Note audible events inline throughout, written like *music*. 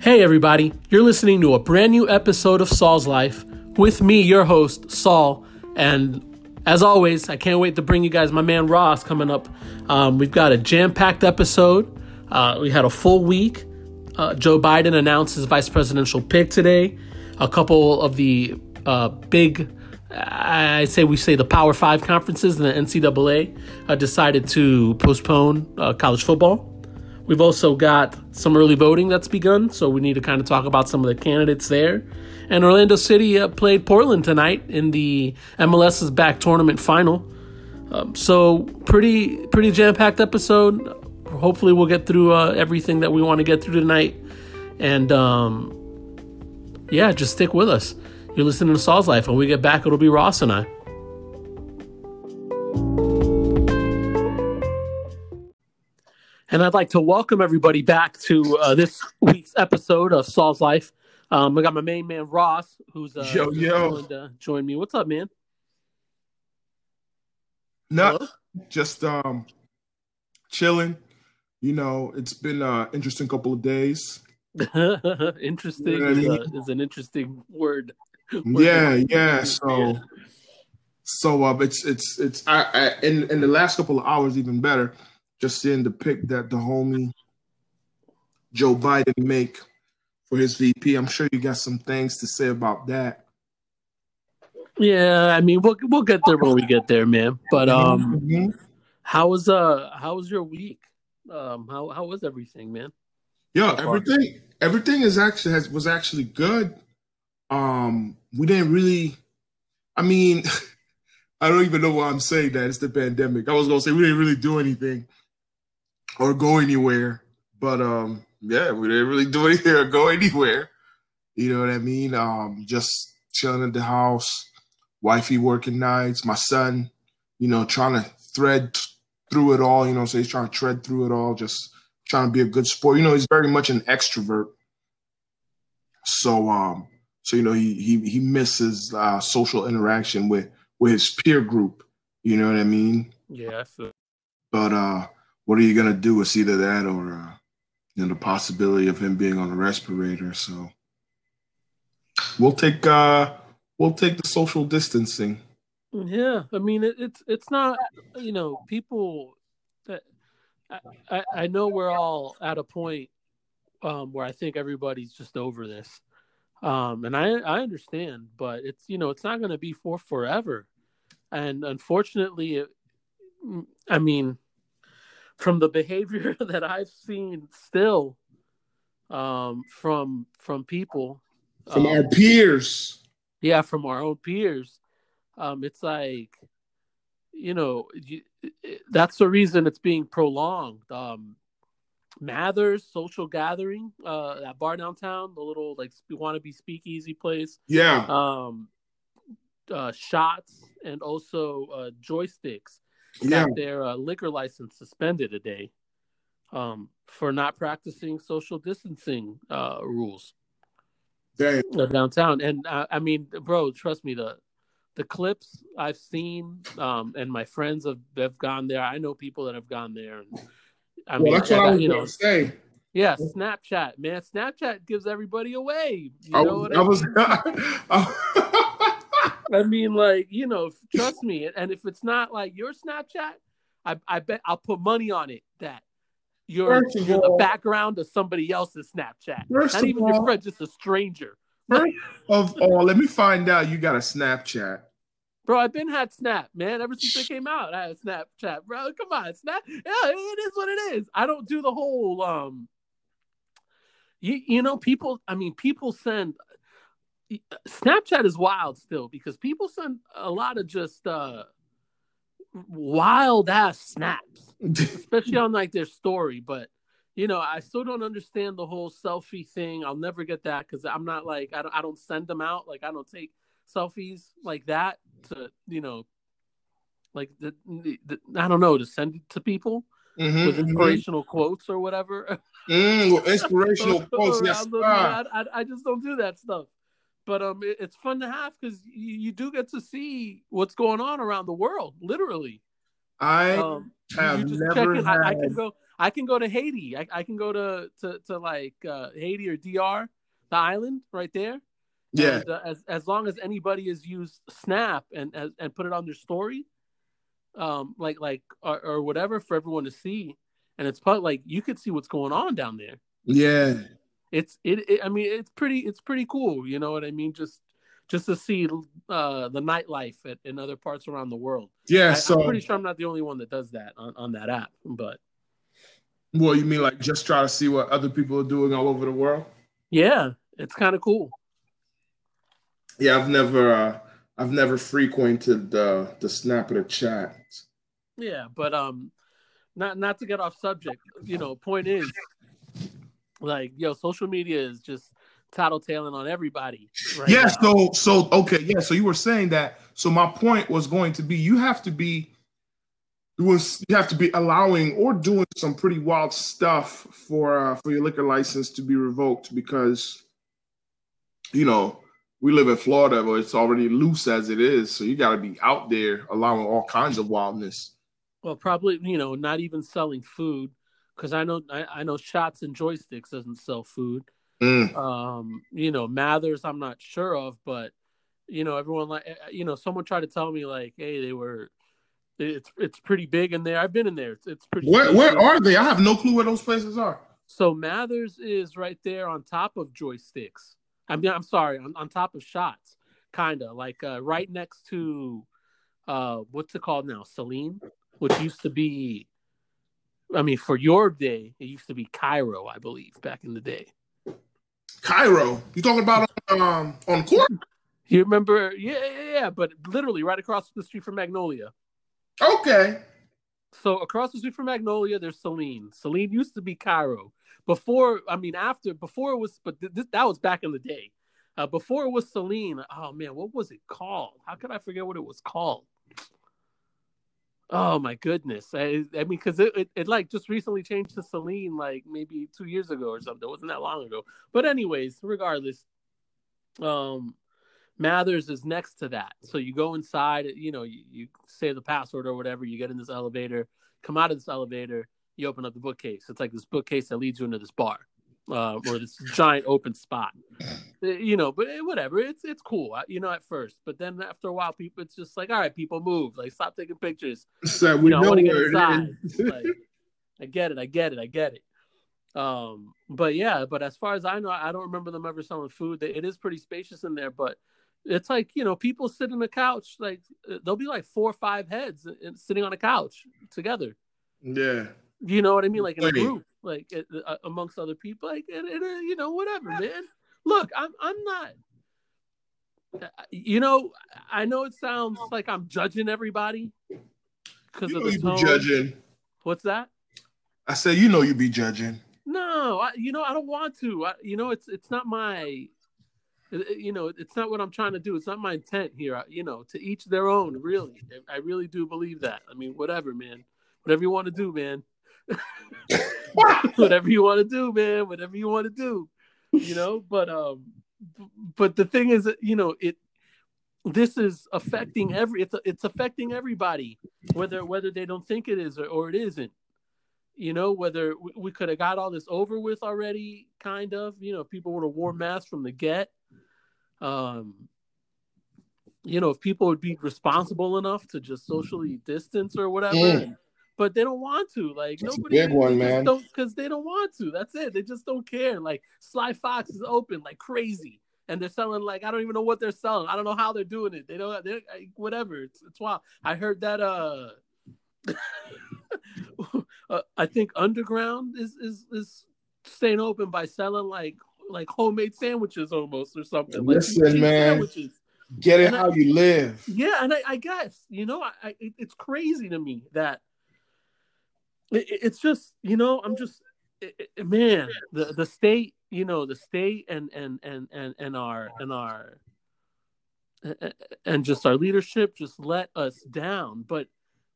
Hey, everybody, you're listening to a brand new episode of Saul's Life with me, your host, Saul. And as always, I can't wait to bring you guys my man Ross coming up. Um, we've got a jam packed episode. Uh, we had a full week. Uh, Joe Biden announced his vice presidential pick today. A couple of the uh, big, I say we say the Power Five conferences and the NCAA uh, decided to postpone uh, college football. We've also got some early voting that's begun, so we need to kind of talk about some of the candidates there. And Orlando City uh, played Portland tonight in the MLS's back tournament final. Um, so pretty pretty jam packed episode. Hopefully we'll get through uh, everything that we want to get through tonight. And um, yeah, just stick with us. You're listening to Saul's Life. When we get back, it'll be Ross and I. And I'd like to welcome everybody back to uh, this week's episode of Saul's Life. Um, I got my main man Ross, who's uh, yo yo joined, uh, joined me. What's up, man? No, just um, chilling. You know, it's been an interesting couple of days. *laughs* interesting you know is, a, is, an interesting word. word yeah, yeah. So, so uh, it's it's it's I, I in in the last couple of hours even better just seeing the pick that the homie Joe Biden make for his VP. I'm sure you got some things to say about that. Yeah, I mean we'll we'll get there when we get there, man. But um mm-hmm. how was uh how was your week? Um how how was everything, man? Yeah, everything everything is actually has was actually good. Um we didn't really I mean *laughs* I don't even know why I'm saying that. It's the pandemic. I was gonna say we didn't really do anything or go anywhere. But um, yeah, we didn't really do anything or go anywhere. You know what I mean? Um, just chilling at the house, wifey working nights, my son, you know, trying to thread through it all. You know, so he's trying to tread through it all, just trying to be a good sport. You know, he's very much an extrovert. So um, so you know, he he he misses uh, social interaction with with his peer group. You know what I mean? Yeah. I feel but uh, what are you gonna do? It's either that or uh, you know the possibility of him being on a respirator. So we'll take uh, we'll take the social distancing. Yeah, I mean it, it's it's not you know people. That, I I know we're all at a point um, where I think everybody's just over this, um, and I I understand, but it's you know it's not going to be for forever, and unfortunately, it, I mean from the behavior *laughs* that I've seen still um, from from people from um, our peers. Yeah, from our own peers. Um, it's like you know you, that's the reason it's being prolonged. Um, Mathers social gathering uh, that bar downtown, the little like wannabe speakeasy place. Yeah. Um, uh, shots and also uh, joysticks yeah. got their uh, liquor license suspended a day um, for not practicing social distancing uh, rules Dang. downtown. And uh, I mean, bro, trust me, the the clips I've seen um, and my friends have, have gone there. I know people that have gone there. And, I well, mean, that's what I was you know, say. Yeah, Snapchat, man. Snapchat gives everybody away. You know I, I, I was. *laughs* I mean, like you know, trust me. And if it's not like your Snapchat, I, I bet I'll put money on it that you're, you're all, the background of somebody else's Snapchat. Not even all, your friend, just a stranger. First *laughs* of all, let me find out you got a Snapchat. Bro, I've been had Snap, man. Ever since it came out, I had Snapchat, bro. Come on, Snap. Yeah, it is what it is. I don't do the whole um. You you know people. I mean, people send Snapchat is wild still because people send a lot of just uh wild ass snaps, especially *laughs* on like their story. But you know, I still don't understand the whole selfie thing. I'll never get that because I'm not like I don't I don't send them out. Like I don't take selfies like that to you know, like the, the I don't know to send it to people mm-hmm, with mm-hmm. inspirational mm-hmm. quotes or whatever. Mm, inspirational *laughs* quotes. Yes, I, I, I just don't do that stuff but um, it, it's fun to have because you, you, do get to see what's going on around the world, literally. I um, have never had... I, I, can go. I can go to Haiti. I, I can go to to, to like uh, Haiti or DR, the island right there. Yeah. And, uh, as as long as anybody has used Snap and and, and put it on their story, um, like like or, or whatever for everyone to see, and it's probably like you could see what's going on down there. Yeah. It's it, it I mean it's pretty it's pretty cool. You know what I mean? Just just to see uh, the nightlife at, in other parts around the world. Yeah, I, so I'm pretty sure I'm not the only one that does that on, on that app. But well, you mean like just try to see what other people are doing all over the world? Yeah, it's kind of cool. Yeah, I've never uh, I've never frequented the the snap of the chat. Yeah, but um, not not to get off subject. You know, point is, like, yo, social media is just tattletaling on everybody. Right yeah. Now. So so okay. Yeah. So you were saying that. So my point was going to be, you have to be was you have to be allowing or doing some pretty wild stuff for uh, for your liquor license to be revoked because you know we live in Florida where it's already loose as it is, so you got to be out there allowing all kinds of wildness. Well, probably you know not even selling food because I know I, I, know shots and joysticks doesn't sell food. Mm. Um, you know Mathers I'm not sure of, but you know everyone like you know someone tried to tell me like hey they were it's it's pretty big in there. I've been in there. It's, it's pretty. Where where are they? I have no clue where those places are. So Mathers is right there on top of joysticks. I mean, I'm sorry, on, on top of shots, kind of like uh, right next to uh, what's it called now? Celine, which used to be. I mean, for your day, it used to be Cairo, I believe, back in the day. Cairo, you talking about um on court? You remember? Yeah, yeah, yeah. But literally right across the street from Magnolia. Okay. So across the street from Magnolia, there's Celine. Celine used to be Cairo. Before, I mean, after, before it was, but th- th- that was back in the day. Uh, before it was Celine, oh man, what was it called? How could I forget what it was called? Oh my goodness! I, I mean, because it, it, it, like just recently changed to Celine, like maybe two years ago or something. It wasn't that long ago. But anyways, regardless, um, Mathers is next to that. So you go inside, you know, you, you say the password or whatever, you get in this elevator, come out of this elevator, you open up the bookcase. It's like this bookcase that leads you into this bar. Uh, or this giant open spot, uh, you know. But eh, whatever, it's it's cool, uh, you know. At first, but then after a while, people it's just like, all right, people move, like stop taking pictures. So we you know, know where it is. like, I get it, I get it, I get it. Um, but yeah, but as far as I know, I don't remember them ever selling food. It is pretty spacious in there, but it's like you know people sit on the couch like uh, there'll be like four or five heads sitting on a couch together yeah you know what i mean like in a group like eh, uh, amongst other people like it, it, uh, you know whatever man. Look i'm i'm not uh, uh, you know i know it sounds like i'm judging everybody because of the you tone. Be judging. What's that? I said you know you be judging. No I, you know i don't want to. I, you know it's it's not my uh, you know it's not what i'm trying to do. It's not my intent here you know to each their own really. I really do believe that. I mean whatever man. Whatever you want to do man *laughs* whatever you want to do man whatever you want to do you know? But um but the thing is you know it this is affecting every it's it's affecting everybody whether whether they don't think it is or, or it isn't you know? Whether we, we could have got all this over with already kind of you know? People would have worn masks from the get um, you know, if people would be responsible enough to just socially distance or whatever, mm. But they don't want to. Like That's nobody, big one, man. Because they don't want to. That's it. They just don't care. Like Sly Fox is open like crazy, and they're selling like I don't even know what they're selling. I don't know how they're doing it. They don't. They're whatever. It's it's wild. I heard that. Uh, *laughs* uh I think Underground is is is staying open by selling like like homemade sandwiches almost or something. Listen, like man, sandwiches. get it and how I, you live. Yeah, and I, I guess you know, I, I, it's crazy to me that it, it's just you know, I'm just it, man, the the state, you know, the state and and and and and our and our and just our leadership just let us down. But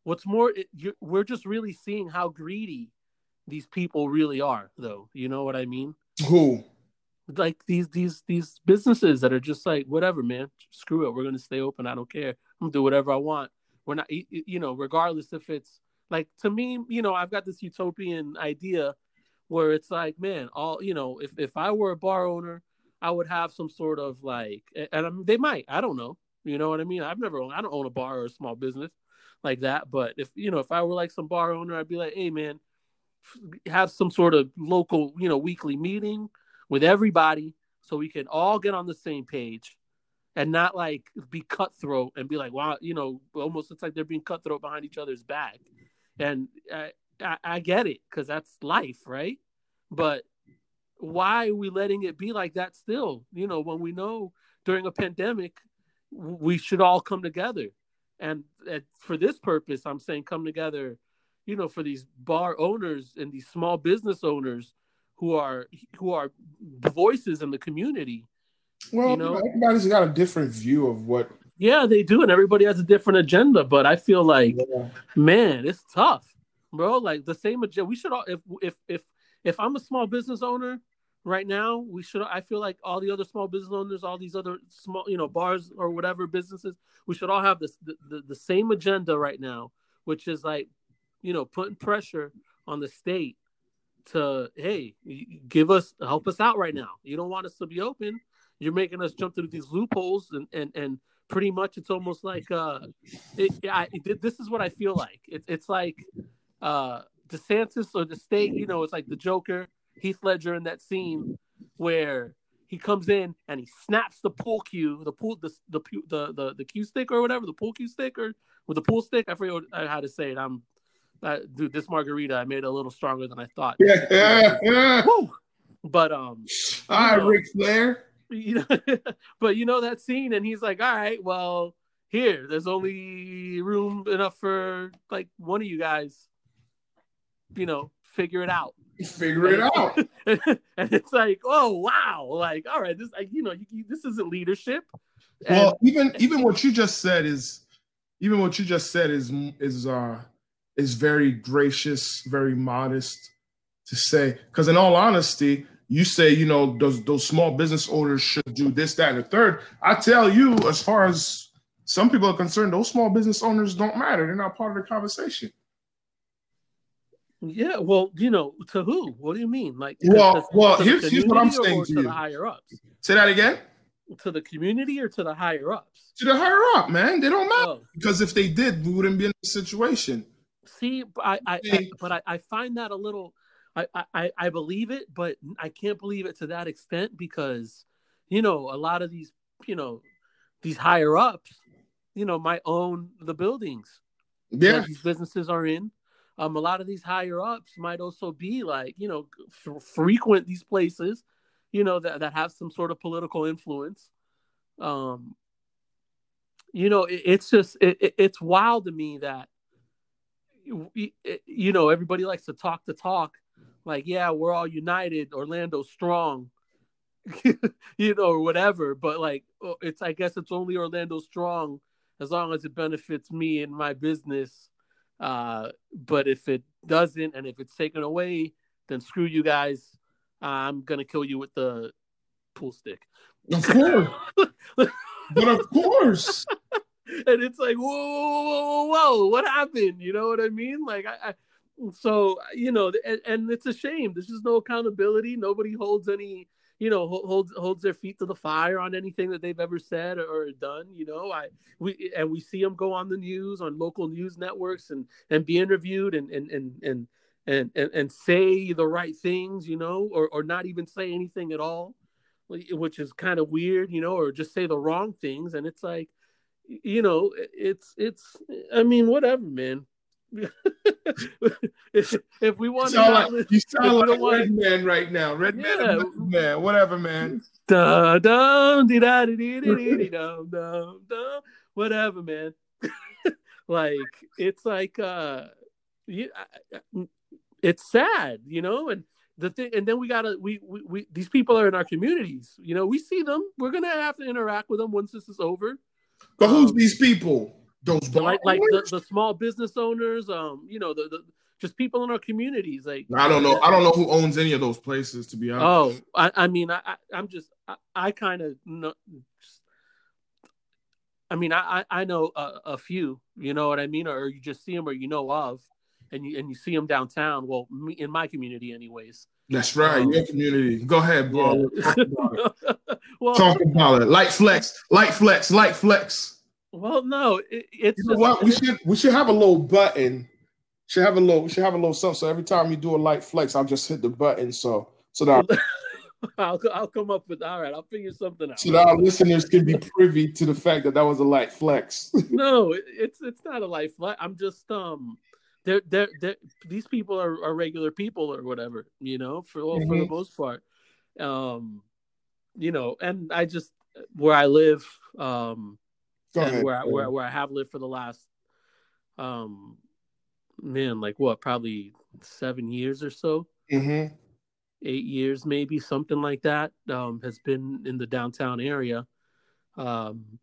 what's more, it, we're just really seeing how greedy these people really are, though. You know what I mean? Who? like these these these businesses that are just like whatever man screw it we're going to stay open i don't care i'm going to do whatever i want we're not you know regardless if it's like to me you know i've got this utopian idea where it's like man all you know if, if i were a bar owner i would have some sort of like and I mean, they might i don't know you know what i mean i've never i don't own a bar or a small business like that but if you know if i were like some bar owner i'd be like hey man have some sort of local you know weekly meeting with everybody so we can all get on the same page and not like be cutthroat and be like, wow, you know, almost it's like they're being cutthroat behind each other's back. And I, I, I get it because that's life, right? But why are we letting it be like that still? You know, when we know during a pandemic, we should all come together. And, and for this purpose, I'm saying come together, you know, for these bar owners and these small business owners who are who are voices in the community well, you know, everybody's got a different view of what. Yeah, they do, and everybody has a different agenda. But I feel like, yeah. man, it's tough, bro. Like the same agenda. We should all, if if if if I'm a small business owner right now, we should. I feel like all the other small business owners, all these other small, you know, bars or whatever businesses, we should all have this the, the, the same agenda right now, which is like, you know, putting pressure on the state to hey, give us help us out right now. You don't want us to be open you're making us jump through these loopholes and and and pretty much it's almost like uh it, I, it, this is what I feel like. It's it's like uh DeSantis or the state you know it's like the Joker Heath Ledger in that scene where he comes in and he snaps the pool cue the pool the the the the, the cue stick or whatever the pool cue stick or with the pool stick. I forget how to say it. I'm uh, dude this margarita I made a little stronger than I thought. Yeah, yeah, yeah. but um all right know, Ric Flair you know, *laughs* but you know that scene, and he's like, "All right, well, here, there's only room enough for like one of you guys, you know, figure it out." Figure it out, *laughs* and it's like, oh wow, like all right, this, like, you know, you, this isn't leadership. Well, and, even even what you just said is, even what you just said is is uh is very gracious, very modest to say. Because in all honesty, you say, you know, those those small business owners should do this, that, and the third. I tell you, as far as some people are concerned, those small business owners don't matter. They're not part of the conversation. Yeah, well, you know, to who? What do you mean? Like, well, to, well, to here's, here's what I'm saying to, to you. the higher ups. Say that again. To the community or to the higher ups? To the higher up, man. They don't matter oh. because if they did, we wouldn't be in this situation. See, I, I, I but I, I find that a little I, I I believe it, but I can't believe it to that extent because you know a lot of these you know these higher ups you know might own the buildings yeah that these businesses are in. Um, a lot of these higher ups might also be like you know f- frequent these places, you know that that have some sort of political influence. Um, you know it, it's just it, it, it's wild to me that you know everybody likes to talk the talk like, yeah, we're all united, Orlando strong, *laughs* you know, or whatever. But like, it's I guess it's only Orlando strong as long as it benefits me and my business. Uh, but if it doesn't, and if it's taken away, then screw you guys. I'm gonna kill you with the pool stick. Of course, *laughs* but of course. *laughs* and it's like, whoa, whoa, whoa, whoa, whoa, what happened? You know what I mean? Like, I, I so you know and, and, it's a shame. There's just no accountability. Nobody holds any you know holds holds their feet to the fire on anything that they've ever said or, or, done you know? I we and we see them go on the news on local news networks and and be interviewed and and and and and, and, and say the right things you know or, or not even say anything at all which is kind of weird you know or just say the wrong things. And it's like you know it's it's i mean whatever man if, *laughs* if, we want sound like, you sound like a red man right now. Red yeah. man, man, whatever, man. Da, dee, da, dee, dee, dee, dee, dum, dum, dum, whatever, man. *laughs* like it's like uh, you, it's sad, you know, and the thing, and then we gotta we, we we these people are in our communities, you know, we see them. We're gonna have to interact with them once this is over. But who's um, these people? Those like like the, the, small business owners, um, you know, the, the just people in our communities. Like I don't know, I don't know who owns any of those places to be honest. Oh, I, I mean, I, I am just I, I kind of know. I mean, I I know a, a, few. You know what I mean, or you just see them, or you know of, and you and you see them downtown. Well, me, in my community, anyways. That's right, um, your community. Go ahead, bro. Yeah. *laughs* Talk, about well, Talk about it. Light flex, light flex, light flex. Well, no, it, it's you know what we should we should have a little button. Should have a little. We should have a little something. So every time you do a light flex, I'll just hit the button. So so that *laughs* I'll I'll come up with all right. I'll figure something out. So that our listeners can be privy to the fact that that was a light flex. *laughs* no, it's it's not a light flex. I'm just um, they're they're, they're these people are, are regular people or whatever, you know, for well, mm-hmm. for the mm-hmm. most part. Um, you know, and I just where I live, um, ahead, where I, where where I have lived for the last, um, man, like what, probably seven years or so. Mm-hmm. Eight years, maybe something like that. Um, has been in the downtown area. Um,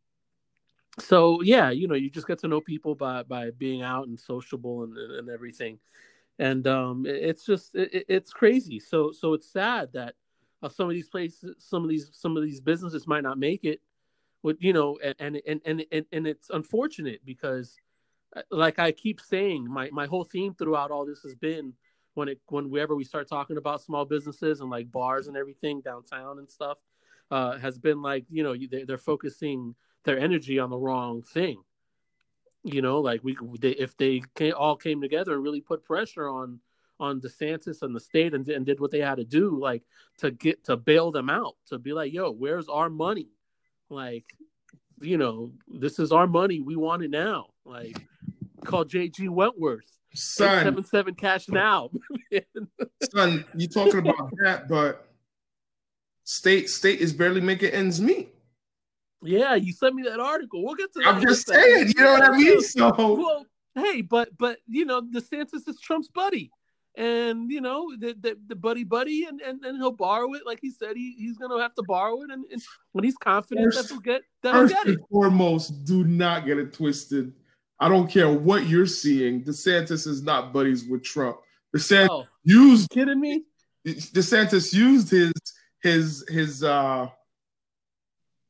so yeah, you know, you just get to know people by by being out and sociable and and everything, and um, it's just it, it's crazy. So so it's sad that uh, some of these places, some of these some of these businesses might not make it. With you know, and and and and, and it's unfortunate because, uh, like I keep saying, my my whole theme throughout all this has been when it whenever we start talking about small businesses and like bars and everything downtown and stuff, uh, has been like you know they're, they're focusing their energy on the wrong thing. You know, like we they, if they came, all came together and really put pressure on on DeSantis and the state and, and did what they had to do, like to get to bail them out, to be like, yo, where's our money? Like, you know, this is our money. We want it now. Like, call JG Wentworth. Son, seven seven cash now. *laughs* son, you talking about that, but state state is barely making ends meet. Yeah, you sent me that article. We'll get to. I'm just saying, you know what I mean. So, well, hey, but but you know, DeSantis is Trump's buddy and you know the, the, the buddy buddy and, and and he'll borrow it. Like he said he, he's gonna have to borrow it and, and when he's confident first, that he'll get that first get and foremost do not get it twisted. I don't care what you're seeing. Desantis is not buddies with trump. Desantis oh, used kidding me? Desantis used his his his uh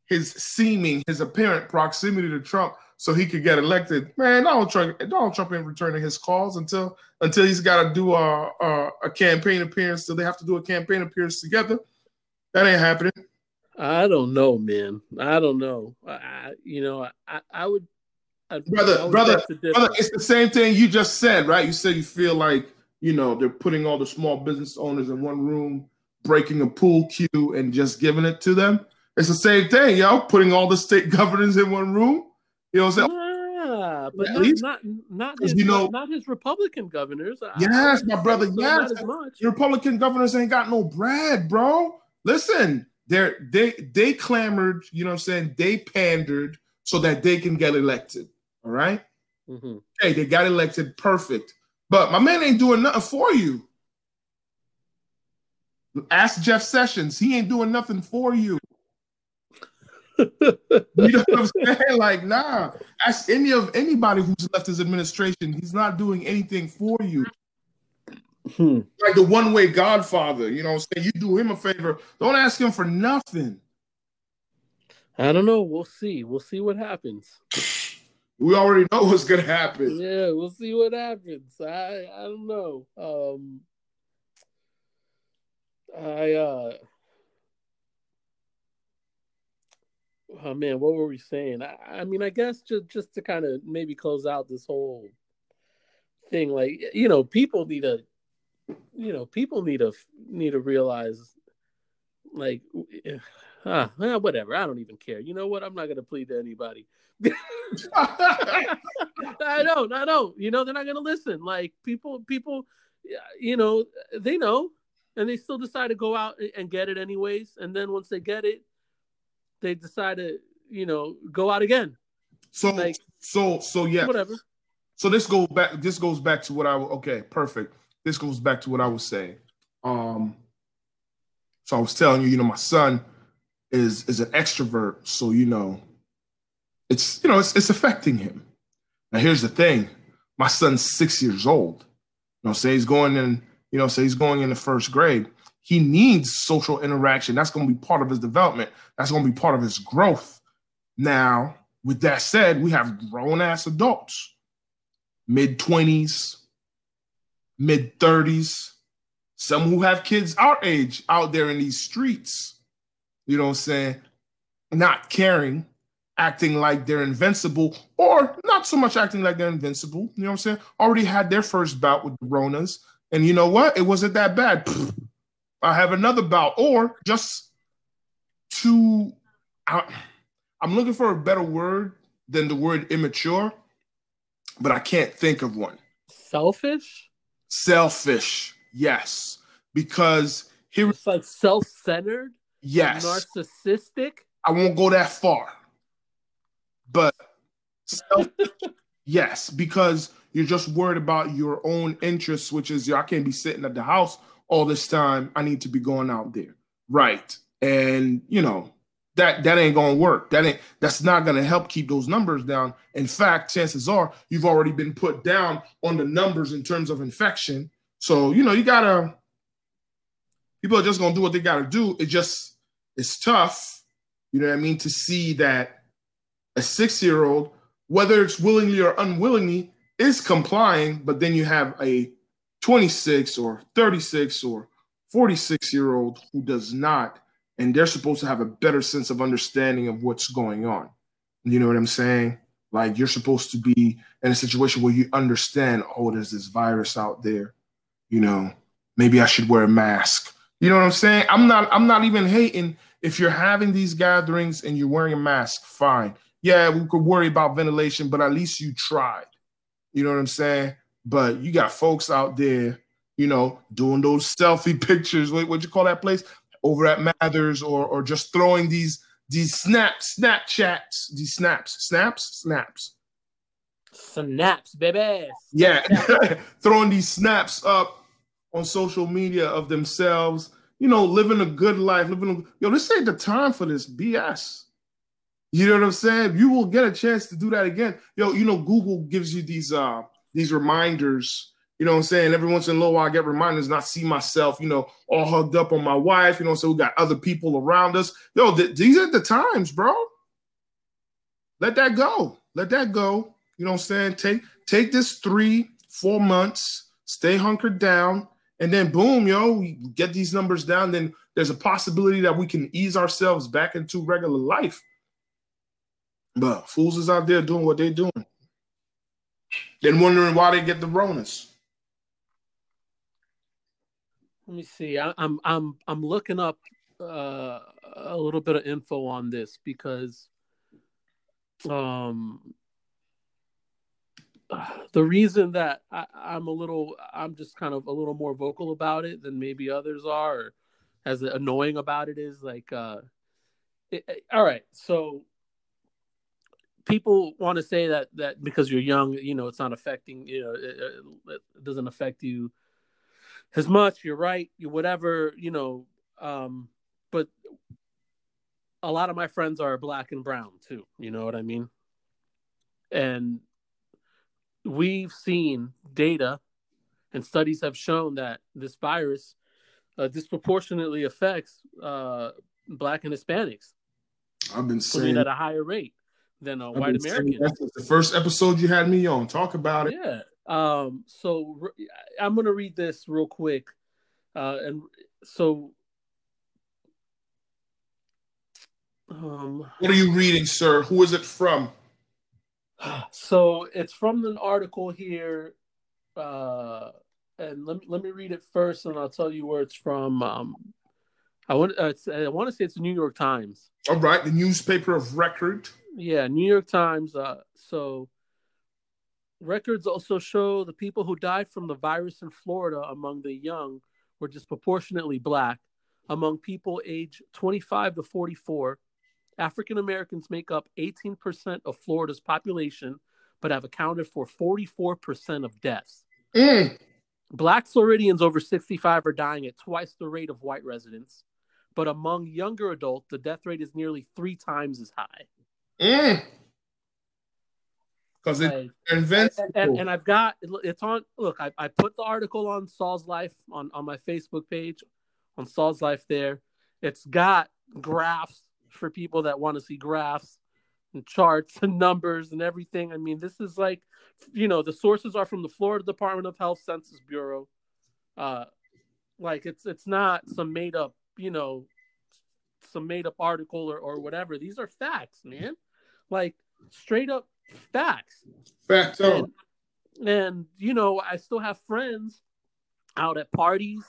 his seeming his apparent proximity to trump so he could get elected. Man, Donald Trump, Donald Trump ain't returning his calls until until he's got to do a, a, a campaign appearance. So they have to do a campaign appearance together. That ain't happening. I don't know, man. I don't know. I, you know, I, I would, I'd, brother, would brother, brother. It's the same thing you just said, right? You said you feel like you know they're putting all the small business owners in one room, breaking a pool cue, and just giving it to them. It's the same thing, yo. Putting all the state *laughs* governors in one room you know what I'm saying? Yeah, but not, least, not not his, you know, not his Republican governors. Yes, my brother. So yes, Republican governors ain't got no bread, bro. Listen, they they they clamored. You know what I'm saying? They pandered so that they can get elected. All right? mm-hmm. Hey, they got elected. Perfect. But my man ain't doing nothing for you. Ask Jeff Sessions. He ain't doing nothing for you *laughs* you know what I'm saying? Like, nah. Ask any of anybody who's left his administration. He's not doing anything for you. Hmm. Like the one way Godfather, you know what I'm saying? You do him a favor. Don't ask him for nothing. I don't know. We'll see. We'll see what happens. We already know what's gonna happen. Yeah, we'll see what happens. I I don't know. Um I uh oh man, what were we saying? I, I mean, I guess just just to kind of maybe close out this whole thing, like you know, people need to, you know, people need to need to realize, like, uh, whatever. I don't even care. You know what? I'm not gonna plead to anybody. *laughs* I don't. I don't. You know, they're not gonna listen. Like people, people, you know, they know, and they still decide to go out and get it anyways. And then once they get it, they decide to, you know, go out again. So, like, so, so yeah, whatever. So this goes back. This goes back to what I. Okay, perfect. This goes back to what I was saying. Um. So I was telling you, you know, my son is is an extrovert, so you know, it's you know, it's it's affecting him. Now here's the thing: my son's six years old. You know, say he's going in. You know, say he's going in the first grade. He needs social interaction. That's going to be part of his development. That's going to be part of his growth. Now, with that said, we have grown ass adults, mid 20s, mid 30s, some who have kids our age out there in these streets, you know what I'm saying? Not caring, acting like they're invincible, or not so much acting like they're invincible, you know what I'm saying? Already had their first bout with the Ronas, and you know what? It wasn't that bad. I have another bout, or just to, I, I'm looking for a better word than the word immature, but I can't think of one. Selfish? Selfish, yes. Because here it's like self-centered, yes, narcissistic. I won't go that far. But self, *laughs* yes, because you're just worried about your own interests, which is I can't be sitting at the house all this time. I need to be going out there. Right. And you know, that that ain't gonna work. That ain't that's not gonna help keep those numbers down. In fact, chances are you've already been put down on the numbers in terms of infection. So you know you gotta. People are just gonna do what they gotta do. It just it's tough, you know what I mean, to see that a six year old, whether it's willingly or unwillingly, is complying, but then you have a 26 or 36 or 46 year old who does not and they're supposed to have a better sense of understanding of what's going on. You know what I'm saying? Like you're supposed to be in a situation where you understand, oh, there's this virus out there. You know, maybe I should wear a mask. You know what I'm saying? I'm not I'm not even hating if you're having these gatherings and you're wearing a mask, fine. Yeah, we could worry about ventilation, but at least you tried. You know what I'm saying? But you got folks out there, you know, doing those selfie *laughs* pictures. What what you call that place? over at Mathers or or just throwing these these snaps, Snapchats, these snaps, snaps, snaps. Snaps, baby. Yeah, *laughs* throwing these snaps up on social media of themselves, you know, living a good life, living a, yo, this ain't the time for this BS. You know what I'm saying? You will get a chance to do that again. Yo, you know, Google gives you these uh these reminders you know what I'm saying? Every once in a while, I get reminders and I see myself, you know, all hugged up on my wife. You know, so we got other people around us. Yo, th- these are the times, bro. Let that go. Let that go. You know what I'm saying? Take take this three, four months, stay hunkered down, and then boom, yo, we get these numbers down. Then there's a possibility that we can ease ourselves back into regular life. But fools is out there doing what they're doing. Then wondering why they get the Ronas. Let me see. I, am I'm I'm looking up uh, a little bit of info on this because um the reason that I, am a little I'm just kind of a little more vocal about it than maybe others are or as annoying about it is like uh it, all right so people want to say that that because you're young you know it's not affecting you know it, it doesn't affect you as much. You're right. You whatever you know. Um, but a lot of my friends are black and brown too. You know what I mean? And we've seen data and studies have shown that this virus uh, disproportionately affects uh, black and Hispanics. I've been saying at a higher rate than a white American. That's the first episode you had me on. Talk about it. Yeah, um, so I'm going to read this real quick. Uh, and so, um, what are you reading, sir? Who is it from? So it's from an article here. Uh, and let me, let me read it first, and I'll tell you where it's from. Um, I want uh, I want to say it's the New York Times. All right, the newspaper of record. Yeah, New York Times. Uh, so Records also show the people who died from the virus in Florida among the young were disproportionately black. Among people aged 25 to 44, African Americans make up 18% of Florida's population, but have accounted for 44% of deaths. Mm. Black Floridians over 65 are dying at twice the rate of white residents, but among younger adults, the death rate is nearly three times as high. Mm because it invents and, and, and, I've got it's on. Look, I, I put the article on Saul's Life on on my Facebook page, on Saul's Life. There, it's got graphs for people that want to see graphs. and charts and numbers and everything. I mean, this is like, you know, the sources are from the Florida Department of Health Census Bureau. Uh, like it's it's not some made up, you know, some made up article or, or whatever. These are facts, man. Like straight up facts. Facts. And, and you know, I still have friends out at parties.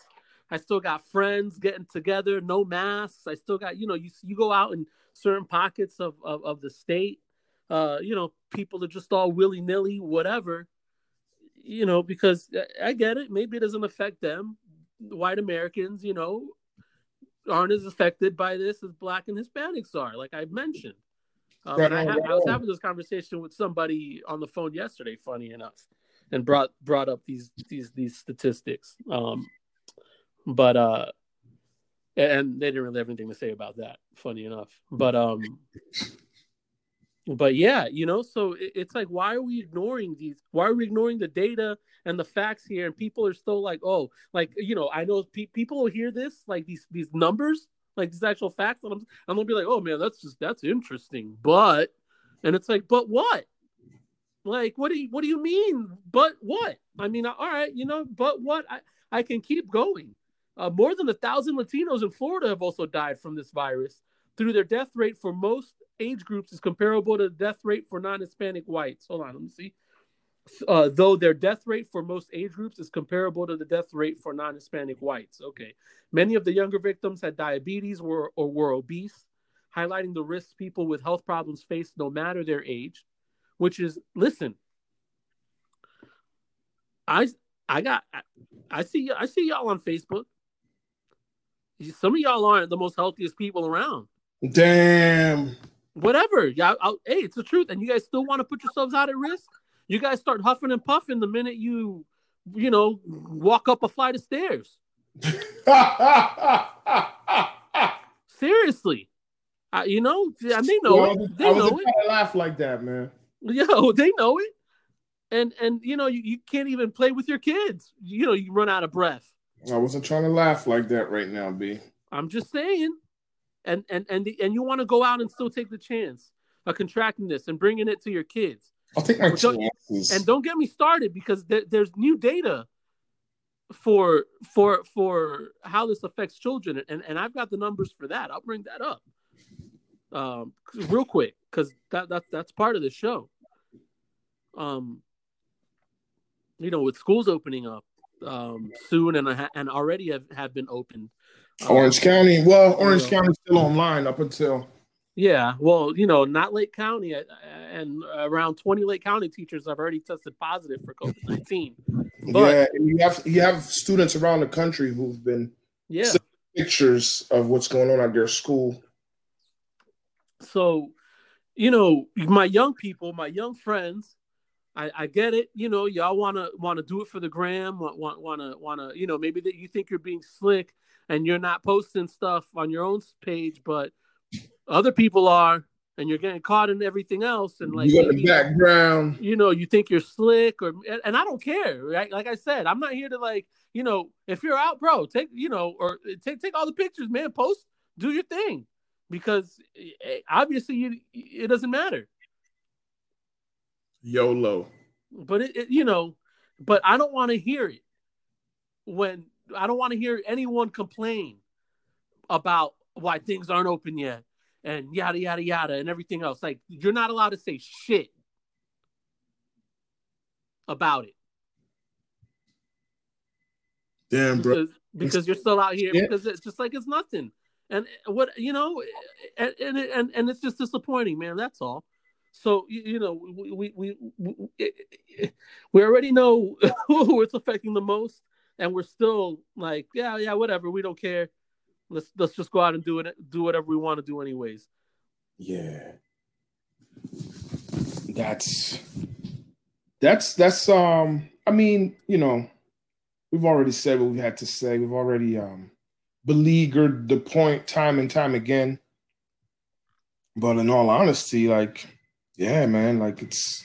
I still got friends getting together, no masks. I still got, you know, you you go out in certain pockets of of, of the state. Uh, you know, people are just all willy nilly, whatever. You know, because I get it. Maybe it doesn't affect them. White Americans, you know, aren't as affected by this as Black and Hispanics are, like I mentioned. Um, I, ha- I, was having this conversation with somebody on the phone yesterday, funny enough, and brought brought up these these these statistics. Um, but uh, and they didn't really have anything to say about that. Funny enough, but um, but yeah, you know, so it, it's like, why are we ignoring these? Why are we ignoring the data and the facts here? And people are still like, oh, like you know, I know pe- people will hear this, like these these numbers, like these actual facts, and I'm I'm gonna be like, oh man, that's just that's interesting, but, and it's like, but what? Like, what do you what do you mean? But what? I mean, all right, you know, but what? I I can keep going. Uh, more than a thousand Latinos in Florida have also died from this virus. Through their death rate for most age groups is comparable to the death rate for non-Hispanic whites. Hold on, let me see. Uh, though their death rate for most age groups is comparable to the death rate for non-Hispanic whites. Okay, many of the younger victims had diabetes or, or were obese, highlighting the risks people with health problems face no matter their age. Which is, listen, I I got I, I see I see y'all on Facebook. Some of y'all aren't the most healthiest people around. Damn. Whatever. Yeah. I'll, hey, it's the truth. And you guys still want to put yourselves out at risk? You guys start huffing and puffing the minute you, you know, walk up a flight of stairs. *laughs* Seriously. Uh, you know, and they know well, it. They I was know it. laugh like that, man. Yo, *laughs* they know it. And and you know, you, you can't even play with your kids. You know, you run out of breath. I wasn't trying to laugh like that right now, B. I'm just saying. And and and the, and you want to go out and still take the chance of contracting this and bringing it to your kids. I'll take my chances. And don't get me started because there, there's new data for for for how this affects children, and and I've got the numbers for that. I'll bring that up um, real quick because that that that's part of the show. Um, you know, with schools opening up, um, soon and and already have, have been opened. Orange County, well, Orange you know, County's still online up until. Yeah, well, you know, not Lake County, uh, and around twenty Lake County teachers have already tested positive for COVID nineteen. *laughs* Yeah, and you have you have students around the country who've been yeah pictures of what's going on at their school. So, you know, my young people, my young friends, I, I get it. You know, y'all wanna wanna do it for the gram. Want want wanna wanna you know maybe that you think you're being slick and you're not posting stuff on your own page, but other people are, and you're getting caught in everything else. And like you got the background. You know, you think you're slick, or and I don't care. Right? Like I said, I'm not here to like you know if you're out, bro, take you know or take take all the pictures, man. Post, do your thing, because eh, obviously you, it doesn't matter. YOLO. But it, it you know, but I don't want to hear it when I don't want to hear anyone complain about why things aren't open yet and yada yada yada and everything else. Like you're not allowed to say shit about it. Damn, bro. Because, because you're still out here yeah. because it's just like it's nothing. And what you know, and and and, and it's just disappointing, man. That's all. So you, you know, we we, we we we already know *laughs* who it's affecting the most, and we're still like, yeah, yeah, whatever. We don't care. Let's let's just go out and do it. Do whatever we want to do, anyways. Yeah, that's that's that's um. I mean, you know, we've already said what we had to say. We've already um beleaguered the point time and time again. But in all honesty, like yeah, man, like it's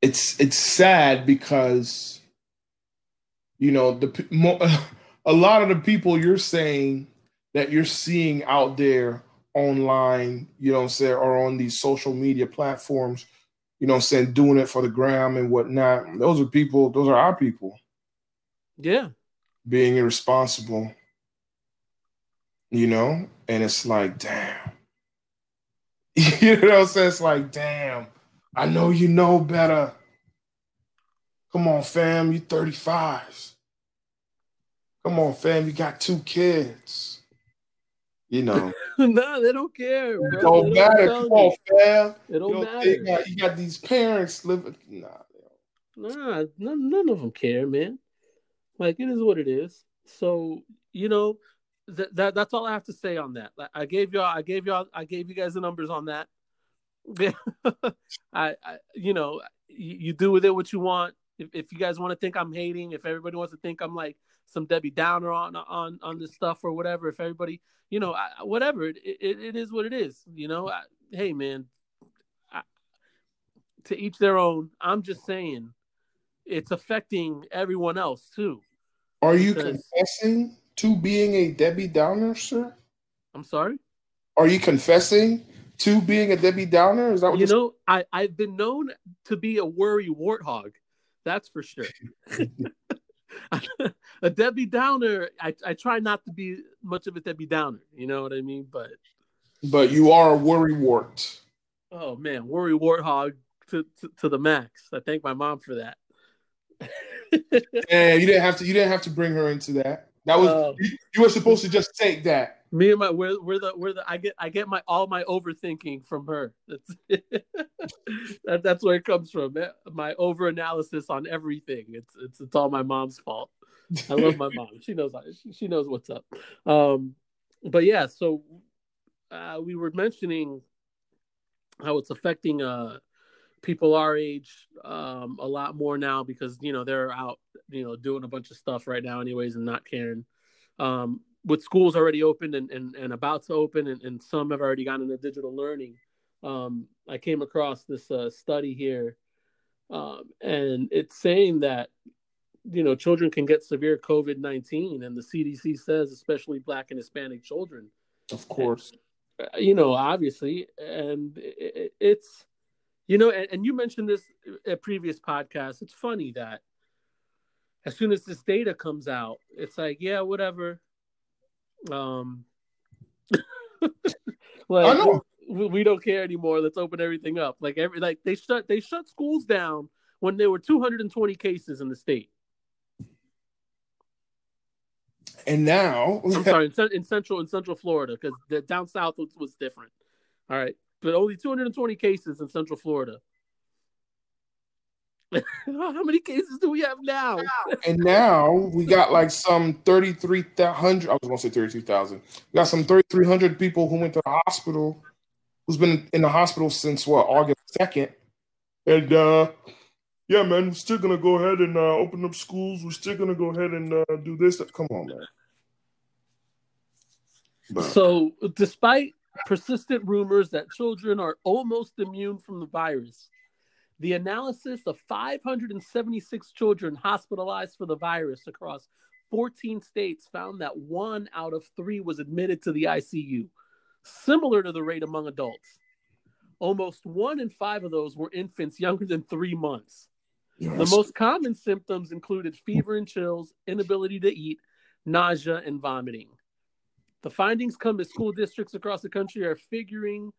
it's it's sad because you know the *laughs* a lot of the people you're saying that you're seeing out there online, you know what I'm saying, or on these social media platforms, you know what I'm saying, doing it for the gram and whatnot. Those are people, those are our people. Yeah. Being irresponsible. You know? And it's like, damn. *laughs* you know what I'm saying? It's like, damn, I know you know better. Come on, fam, you 35. Come on, fam, you got two kids. You know. *laughs* no, they don't care. Bro. It don't they matter. Don't Come on, fam. It don't you matter. You got, you got, these parents living. Nah, nah, none, none of them care, man. Like it is what it is. So you know, that, that that's all I have to say on that. I gave y'all, I gave y'all, I gave you guys the numbers on that. *laughs* I, I, you know, you, you, do with it what you want. If, if you guys want to think I'm hating, if everybody wants to think I'm like some Debbie Downer on on on this stuff or whatever, if everybody, you know, I, whatever, it, it, it is what it is. You know, I, hey man, to each their own. I'm just saying, it's affecting everyone else too. Are you confessing to being a Debbie Downer, sir? I'm sorry. Are you confessing to being a Debbie Downer? Is that what you know? I I've been known to be a worry warthog. That's for sure. *laughs* *laughs* a Debbie Downer. I I try not to be much of a Debbie Downer. You know what I mean? But but you are a worry wart. Oh man, worry warthog to, to, to the max. I thank my mom for that. and you didn't have to. You didn't have to bring her into that. That was uh, you were supposed to just take that. Me and my we're, we're the we're the I get I get my all my overthinking from her. That's *laughs* that, that's where it comes from. My over analysis on everything. It's it's it's all my mom's fault. I love my mom. She knows she, she knows what's up. Um, but yeah, so uh, we were mentioning how it's affecting uh people our age um, a lot more now because you know they're out you know doing a bunch of stuff right now anyways and not caring um, with schools already open and, and, and about to open and, and some have already gone into digital learning um, i came across this uh, study here um, and it's saying that you know children can get severe covid-19 and the cdc says especially black and hispanic children of course and, you know obviously and it, it's you know, and, and you mentioned this at previous podcasts. It's funny that as soon as this data comes out, it's like, yeah, whatever. Um, *laughs* like we, we, don't care anymore. Let's open everything up. Like every like they shut they shut schools down when there were 220 cases in the state. And now, *laughs* I'm sorry, in, in central in central Florida because the down south was, was different. All right, but only 220 cases in Central Florida. *laughs* How many cases do we have now? and now we got like some 3,300. I was going to say 32,000. We got some 3,300 people who went to the hospital, who's been in the hospital since what, August 2nd. And uh, yeah, man, we're still going to go ahead and uh, open up schools. We're still going to go ahead and uh, do this. Come on, man. But. So, despite persistent rumors that children are almost immune from the virus. The analysis of 576 children hospitalized for the virus across 14 states found that one out of three was admitted to the ICU, similar to the rate among adults. Almost one in five of those were infants younger than three months. Yes. The most common symptoms included fever and chills, inability to eat, nausea, and vomiting. The findings come as school districts across the country are figuring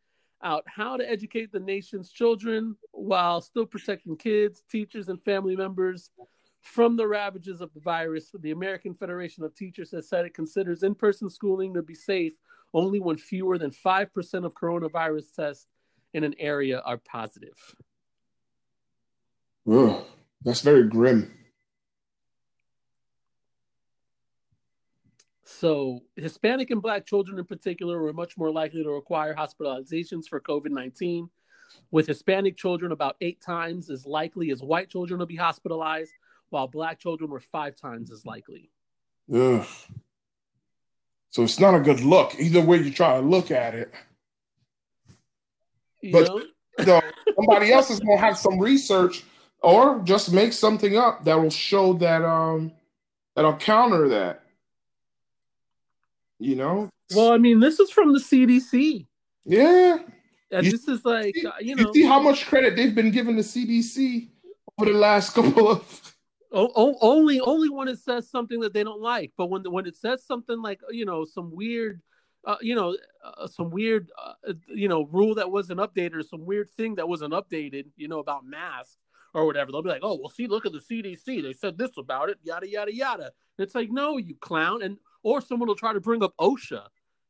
out how to educate the nation's children while still protecting kids, teachers, and family members from the ravages of the virus. The American Federation of Teachers has said it considers in person schooling to be safe only when fewer than 5% of coronavirus tests in an area are positive. That's very grim. So, Hispanic and Black children in particular were much more likely to require hospitalizations for COVID 19, with Hispanic children about eight times as likely as white children to be hospitalized, while Black children were five times as likely. Ugh. So, it's not a good look, either way you try to look at it. You but you know, somebody else is going to have some research or just make something up that will show that, um, that'll counter that You know. Well, I mean, this is from the CDC. Yeah. And you, this is like see, uh, you know. You see how much credit they've been giving the CDC over the last *laughs* couple of. Oh, only only when it says something that they don't like, but when when it says something like you know some weird, uh, you know, uh, some weird, uh, you know, rule that wasn't updated or some weird thing that wasn't updated, you know, about masks or whatever, they'll be like, oh, well, see, look at the CDC, they said this about it, yada yada yada. And it's like, no, you clown, and or someone will try to bring up OSHA,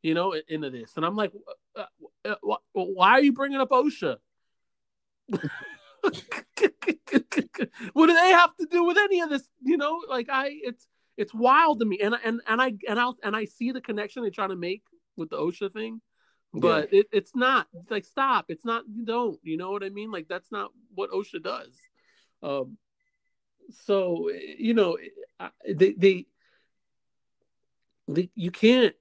you know, into this, and I'm like, uh, uh, why are you bringing up OSHA? *laughs* what do they have to do with any of this? You know, like I, it's it's wild to me, and and and I and I and I see the connection they're trying to make with the OSHA thing, but yeah. it, it's not it's like stop. It's not you don't. You know what I mean? Like that's not what OSHA does. Um, so you know, they they, they you can't.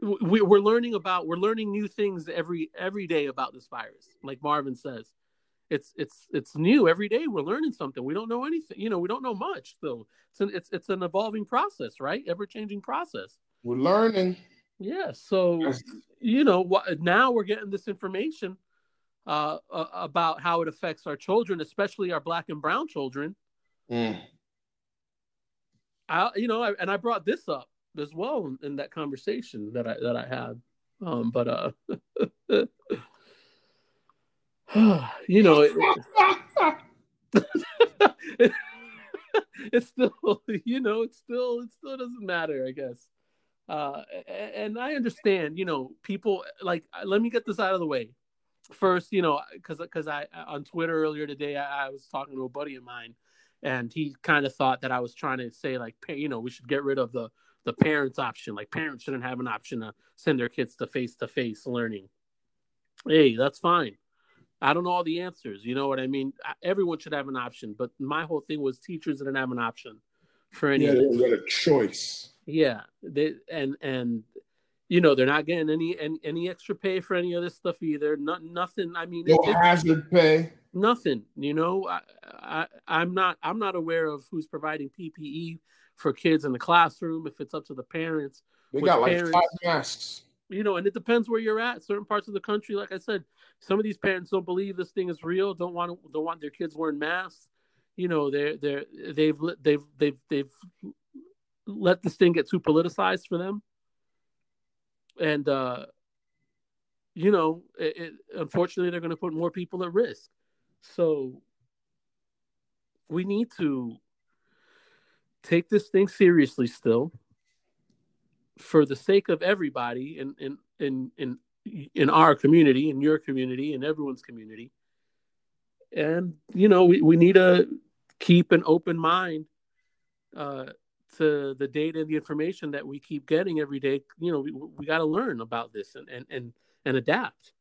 We, we're learning about we're learning new things every every day about this virus, like Marvin says it's it's it's new every day. We're learning something. We don't know anything you know we don't know much. So it's an it's, it's an evolving process right? Ever changing process. We're learning. Yeah. So you know what now we're getting this information uh, uh, about how it affects our children especially our black and brown children. Mm. I, you know I, and i brought this up as well in, that conversation that i that i had um but uh *sighs* you know, it, it, it's still, you know, it still, it still doesn't matter, I guess. Uh, and I understand, you know, people like, let me get this out of the way first, you know, because because I on Twitter earlier today, I, I, was talking to a buddy of mine, and he kind of thought that I was trying to say like, you know, we should get rid of the the parents option. Like parents shouldn't have an option to send their kids to face to face learning. Hey, that's fine. I don't know all the answers. You know what I mean? Everyone should have an option, but my whole thing was teachers didn't have an option for any. Yeah, they got a choice. Yeah, they and and you know they're not getting any any, any extra pay for any of this stuff either. Not nothing. I mean, no hazard pay. Nothing. You know, I, I I'm not I'm not aware of who's providing PPE for kids in the classroom. If it's up to the parents, they got like parents, five masks you know, and it depends where you're at. Certain parts of the country, like I said, some of these parents don't believe this thing is real. Don't want to, don't want their kids wearing masks. You know, they're they're they've they've they've they've let this thing get too politicized for them, and uh, you know, it, it, unfortunately, they're going to put more people at risk. So we need to take this thing seriously still for the sake of everybody in in in in in our community, in your community, in everyone's community. And you know, we, we need to keep an open mind uh, to the data and the information that we keep getting every day. You know, we, we got to learn about this and, and and and adapt.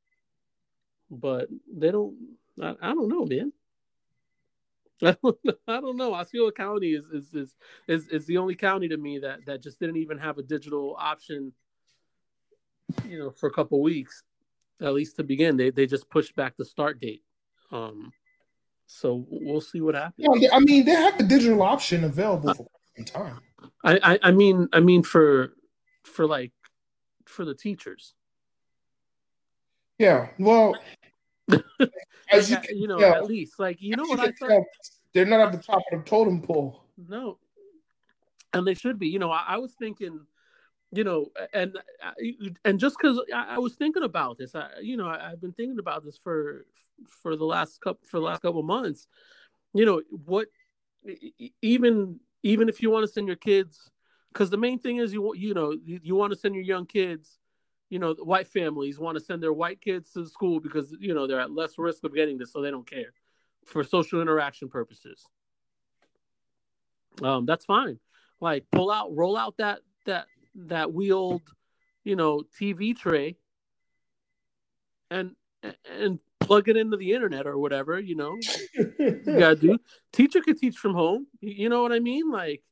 But they don't. I, I don't know, man. I *laughs* don't, I don't know. Osceola County is, is is, is is the only county to me that that just didn't even have a digital option. You know, for a couple weeks, at least to begin, they they just pushed back the start date. Um, so we'll see what happens. Yeah, I mean, they have the digital option available for some time. I, I I mean I mean for for like for the teachers. Yeah, well, *laughs* As you, uh, you know, at least like you know what I thought. They're not at the top of the totem pole. No, and they should be. You know, I, I was thinking, you know, and uh, and just because I, I, was thinking about this, I you know, I, have been thinking about this for for the last couple for the last couple months. You know what? Even even if you want to send your kids, because the main thing is you you know you, you want to send your young kids you know, white families want to send their white kids to school because you know they're at less risk of getting this, so they don't care for social interaction purposes. Um, that's fine. Like pull out, roll out that that that wheeled, you know, TV tray, and and plug it into the internet or whatever. You know, you gotta do. *laughs* Teacher could teach from home. You know what I mean? Like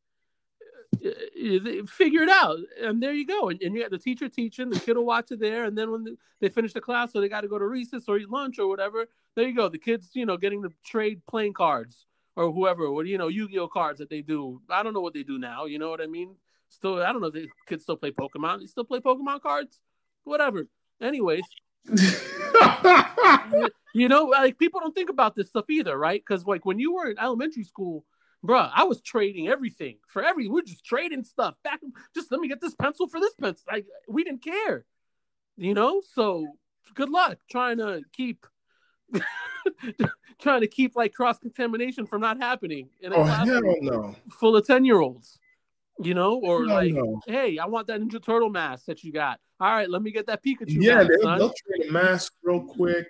figure it out and there you go and, and you got the teacher teaching the kid will watch it there and then when they finish the class so they got to go to recess or eat lunch or whatever there you go the kids you know getting to trade playing cards or whoever or you know yu-gi-oh cards that they do i don't know what they do now you know what i mean Still, I don't know. If the kids still play Pokemon. They still play Pokemon cards. Whatever. Anyways, *laughs* you know, like people don't think about this stuff either, right? Because like when you were in elementary school, bruh, I was trading everything for every. We're just trading stuff back. Just let me get this pencil for this pencil. Like we didn't care, you know. So good luck trying to keep. *laughs* trying to keep like cross contamination from not happening in a Oh class hell no! full of 10 year olds you know or Hell like no. hey i want that ninja turtle mask that you got all right let me get that pikachu Yeah, mask, they, they'll trade mask real quick.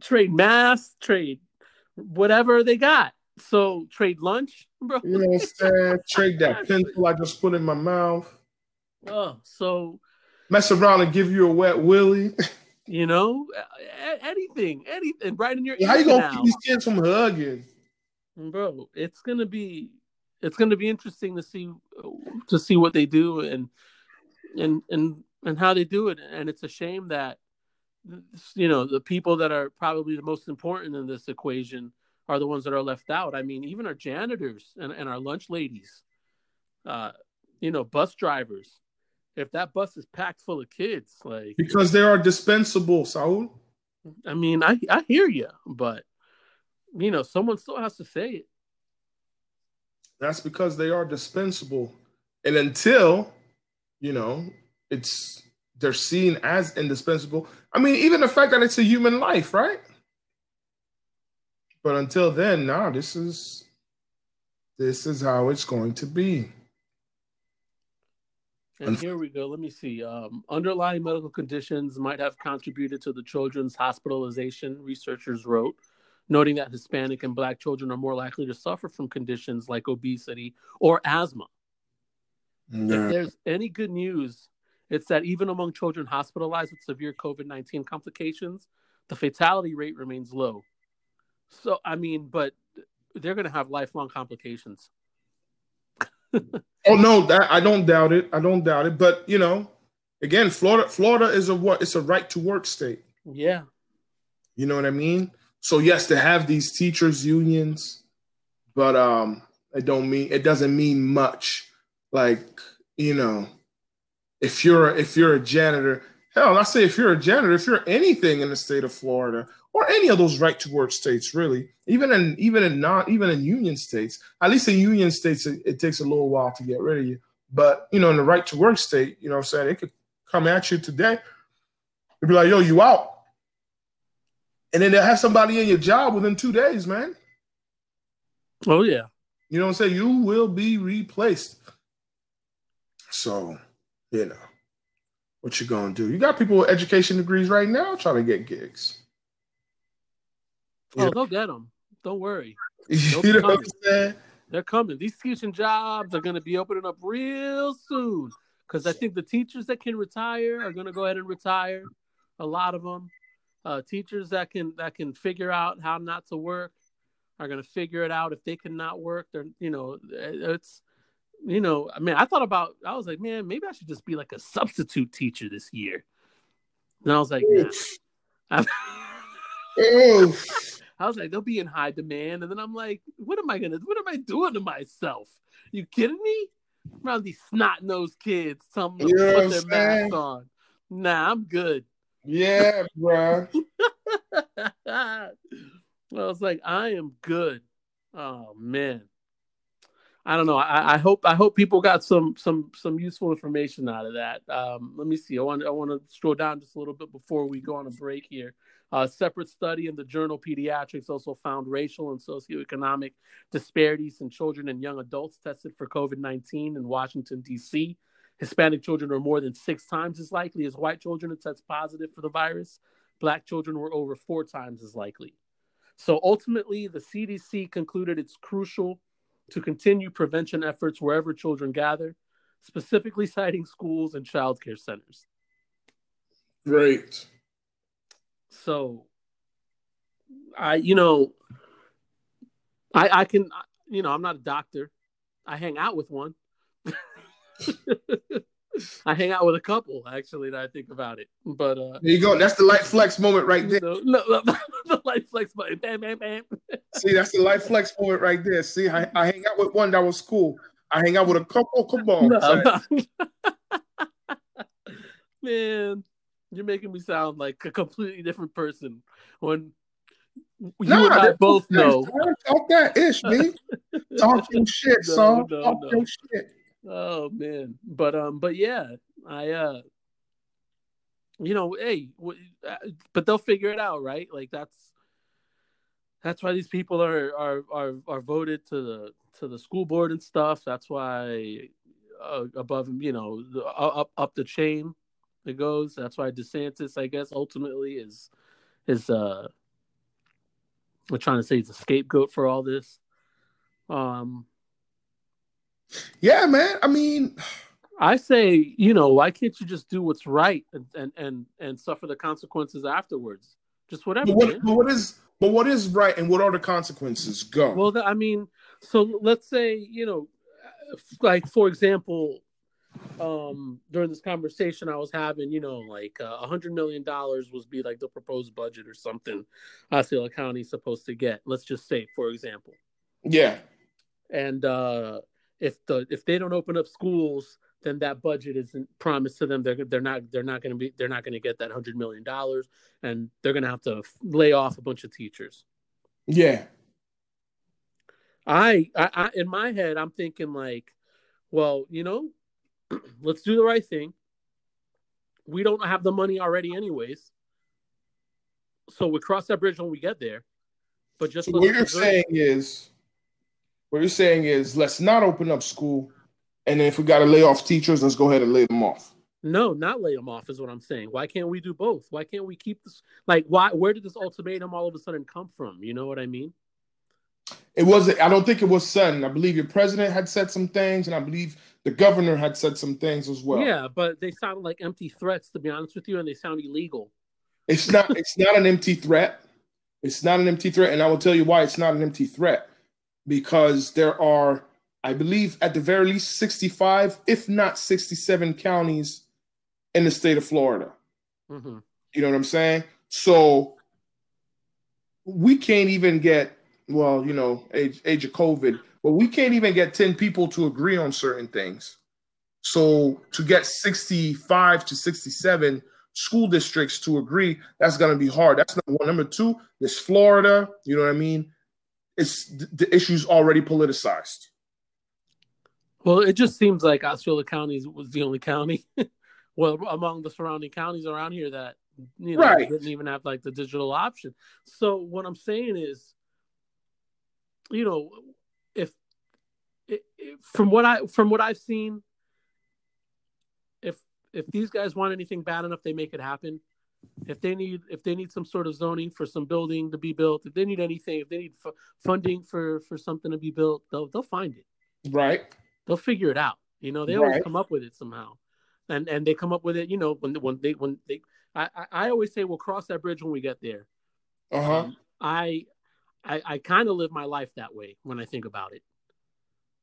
trade masks trade whatever they got so trade lunch bro You know what I'm saying? Trade that *laughs* pencil I just put in my mouth. oh so Mess around and give you a wet willy. *laughs* you know anything anything right in your How you gonna canal. keep these kids from hugging? bro it's gonna be it's gonna be interesting to see to see what they do and and and and how they do it and it's a shame that you know the people that are probably the most important in this equation are the ones that are left out i mean even our janitors and, and our lunch ladies uh you know bus drivers if that bus is packed full of kids like Because they are dispensable, Saul. i mean i i hear you but you know someone still has to say it That's because they are dispensable. And until, you know, it's they're seen as indispensable. I mean, even the fact that it's a human life, right? But until then, nah, this is this is how it's going to be. And here we go. Let me see. Um, underlying medical conditions might have contributed to the children's hospitalization, researchers wrote, noting that Hispanic and Black children are more likely to suffer from conditions like obesity or asthma. If there's any good news, it's that even among children hospitalized with severe COVID 19 complications, the fatality rate remains low. So, I mean, but they're going to have lifelong complications. Oh no, that I don't doubt it. I don't doubt it. But you know, again, Florida, Florida is a what? It's a right to work state. Yeah. You know what I mean? So yes, to have these teachers unions, but um, it don't mean it doesn't mean much. Like you know, if you're if you're a janitor, hell, I say if you're a janitor, if you're anything in the state of Florida or any of those right to work states, really, even in even in not even in union states, at least in union states, it, it takes a little while to get rid of you. But you know, in the right to work state, you know, what I'm saying it could come at you today. It'd be like, yo, you out. And then they'll have somebody in your job within two days, man. Oh, yeah. You know what I'm saying? You will be replaced. So, you know, what you gonna do? You got people with education degrees right now trying to get gigs. Oh, they'll get them. Don't worry. *laughs* you know what I'm saying? They're coming. These teaching jobs are going to be opening up real soon because I think the teachers that can retire are going to go ahead and retire. A lot of them, uh, teachers that can that can figure out how not to work are going to figure it out. If they cannot work, they're you know it's you know I mean I thought about I was like man maybe I should just be like a substitute teacher this year. And I was like nah. *laughs* I was like, they'll be in high demand. And then I'm like, what am I gonna what am I doing to myself? You kidding me? Around these snot nosed kids, telling them You know to put their masks on. Nah, I'm good. Yeah, bruh. *laughs* I was like, I am good. Oh man. I don't know. I, I hope I hope people got some some some useful information out of that. Um, let me see. I want I want to scroll down just a little bit before we go on a break here. A separate study in the journal Pediatrics also found racial and socioeconomic disparities in children and young adults tested for COVID 19 in Washington, D.C. Hispanic children are more than six times as likely as white children to test positive for the virus. Black children were over four times as likely. So ultimately, the CDC concluded it's crucial to continue prevention efforts wherever children gather, specifically citing schools and childcare centers. Great. So, I, you know, I, I can, you know, I'm not a doctor. I hang out with one. *laughs* I hang out with a couple, actually, that I think about it. But, uh, There you go. That's the light flex moment right there. no, no, no, *laughs* the light flex moment. bam, bam, bam. *laughs* See, that's the light flex moment right there. See, I, I hang out with one that was cool. I hang out with a couple. Come on, No. Man, you're making me sound like a completely different person when you Nah, and I both okay. know. Talk that ish, me. *laughs* Talk your shit, No, son. no, Talk no. your shit. Oh man, but um, but yeah, I uh, you know, hey, w- uh, but they'll figure it out, right? Like that's that's why these people are are are are voted to the to the school board and stuff. That's why uh, above, you know, the, up up the chain it goes. That's why DeSantis, I guess, ultimately is is uh, we're trying to say he's a scapegoat for all this. Um, Yeah, man. I mean, I say, you know, why can't you just do what's right and and and, and suffer the consequences afterwards? Just whatever. but what, but what is but what is right and what are the consequences? Go. Well, I mean, so let's say, you know, like for example, um, during this conversation I was having, you know, like uh, a hundred million dollars was be like the proposed budget or something Osceola County's supposed to get. Let's just say, for example, yeah. and uh, if the if they don't open up schools, then that budget isn't promised to them. They're they're not they're not going to be they're not going to get that hundred million dollars, and they're going to have to lay off a bunch of teachers. Yeah. I, I, I in my head, I'm thinking like, well, you know, *clears throat* let's do the right thing. We don't have the money already, anyways. So we cross that bridge when we get there. But just So what you're saying is, what you're saying is, let's not open up school, and then if we got to lay off teachers, let's go ahead and lay them off. no, not lay them off is what I'm saying. Why can't we do both? Why can't we keep this? Like, why? Where did this ultimatum all of a sudden come from? You know what I mean? It wasn't. I don't think it was sudden. I believe your president had said some things, and I believe the governor had said some things as well. yeah, but they sounded like empty threats, to be honest with you, and they sound illegal. It's not. *laughs* It's not an empty threat. It's not an empty threat, and I will tell you why it's not an empty threat. Because there are, I believe, at the very least, sixty-five, if not sixty-seven, counties in the state of Florida. hmm You know what I'm saying? So we can't even get well, you know, age age of COVID, but we can't even get 10 people to agree on certain things. So to get 65 to 67 school districts to agree, that's gonna be hard. That's number one. Number two, this Florida, you know what I mean? It's the issue's already politicized. Well, it just seems like Osceola County was the only county, *laughs* well, among the surrounding counties around here that you know Right. didn't even have like the digital option. So what I'm saying is, you know, if, i i- from what I from what I've seen, if if these guys want anything bad enough, they make it happen. If they need if they need some sort of zoning for some building to be built, if they need anything, if they need f- funding for for something to be built, they'll they'll find it Right? they'll figure it out. You know, they always Right. come up with it somehow, and and they come up with it. You know, when when they when they, I I- always say we'll cross that bridge when we get there. Uh-huh. Um, I I, I kind of live my life that way when I think about it.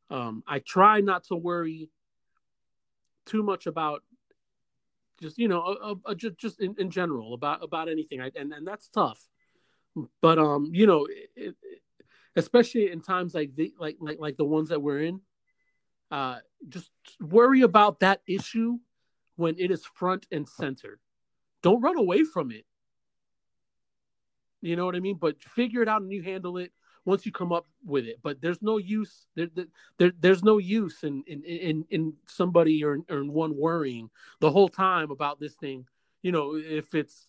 Um, I try not to worry too much about just you know uh, uh, just just in, in general about about anything, I, and and that's tough. But um, you know, it, it, especially in times like the like like like the ones that we're in, uh, just worry about that issue when it is front and center. Don't run away from it. You know what I mean? But figure it out and you handle it once you come up with it. But there's no use there, there, there there's no use in in in, in somebody or, or in one worrying the whole time about this thing. You know, if it's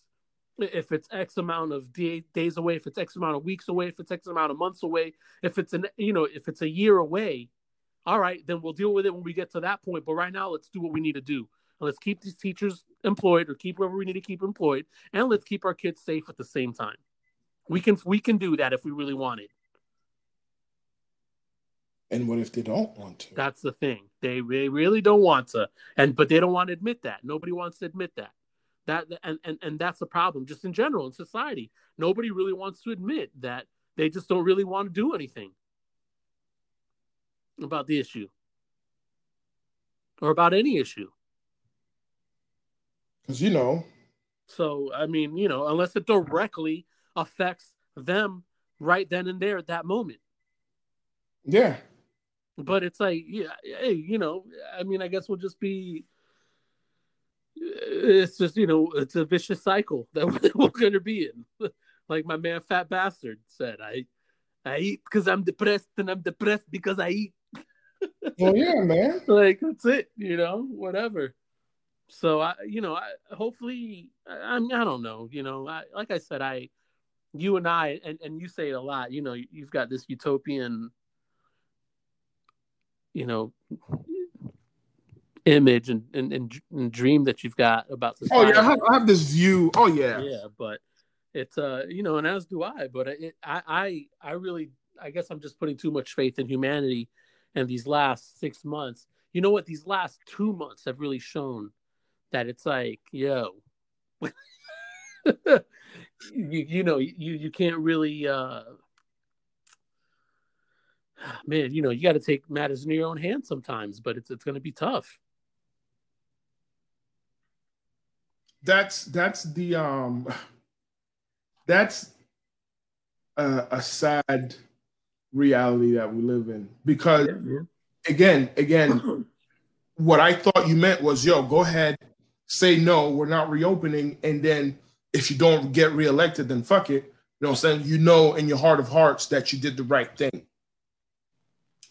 if it's X amount of day, days away, if it's X amount of weeks away, if it's X amount of months away, if it's an you know if it's a year away, all right, then we'll deal with it when we get to that point. But right now, let's do what we need to do. Let's keep these teachers employed or keep whoever we need to keep employed, and let's keep our kids safe at the same time. We can we can do that if we really want it. And what if they don't want to? That's the thing. They they really don't want to, and but they don't want to admit that. Nobody wants to admit that. That and and and that's the problem, just in general in society. Nobody really wants to admit that they just don't really want to do anything about the issue or about any issue. Because you know, So I mean, you know, unless it directly affects them right then and there at that moment. yeah. but it's like, yeah, hey, you know, I mean, I guess we'll just be. It's just you know, it's a vicious cycle that *laughs* we're going to be in. Like my man, fat bastard said, I, I eat because I'm depressed, and I'm depressed because I eat. well, yeah, man. *laughs* Like that's it, you know, whatever. So I, you know, I hopefully, I, I'm, I don't know, you know, I, like I said, I, you and I, and, and you say it a lot, you know, you've got this utopian you know image and, and, and, and dream that you've got about this. Oh yeah, I have, I have, this view. Oh yeah, yeah, but it's uh you know, and as do I. But it, I I I really I guess I'm just putting too much faith in humanity, and these last six months. You know what? These last two months have really shown that it's like, yo, *laughs* *laughs* you you know you you can't really uh *sighs* man, you know, you got to take matters in your own hands sometimes, but it's it's going to be tough. That's that's the um *sighs* that's a, a sad reality that we live in because yeah, yeah. again, again, *clears throat* what I thought you meant was, yo, go ahead, say no, we're not reopening, and then if you don't get reelected, then fuck it. You know what I'm saying? You know in your heart of hearts that you did the right thing.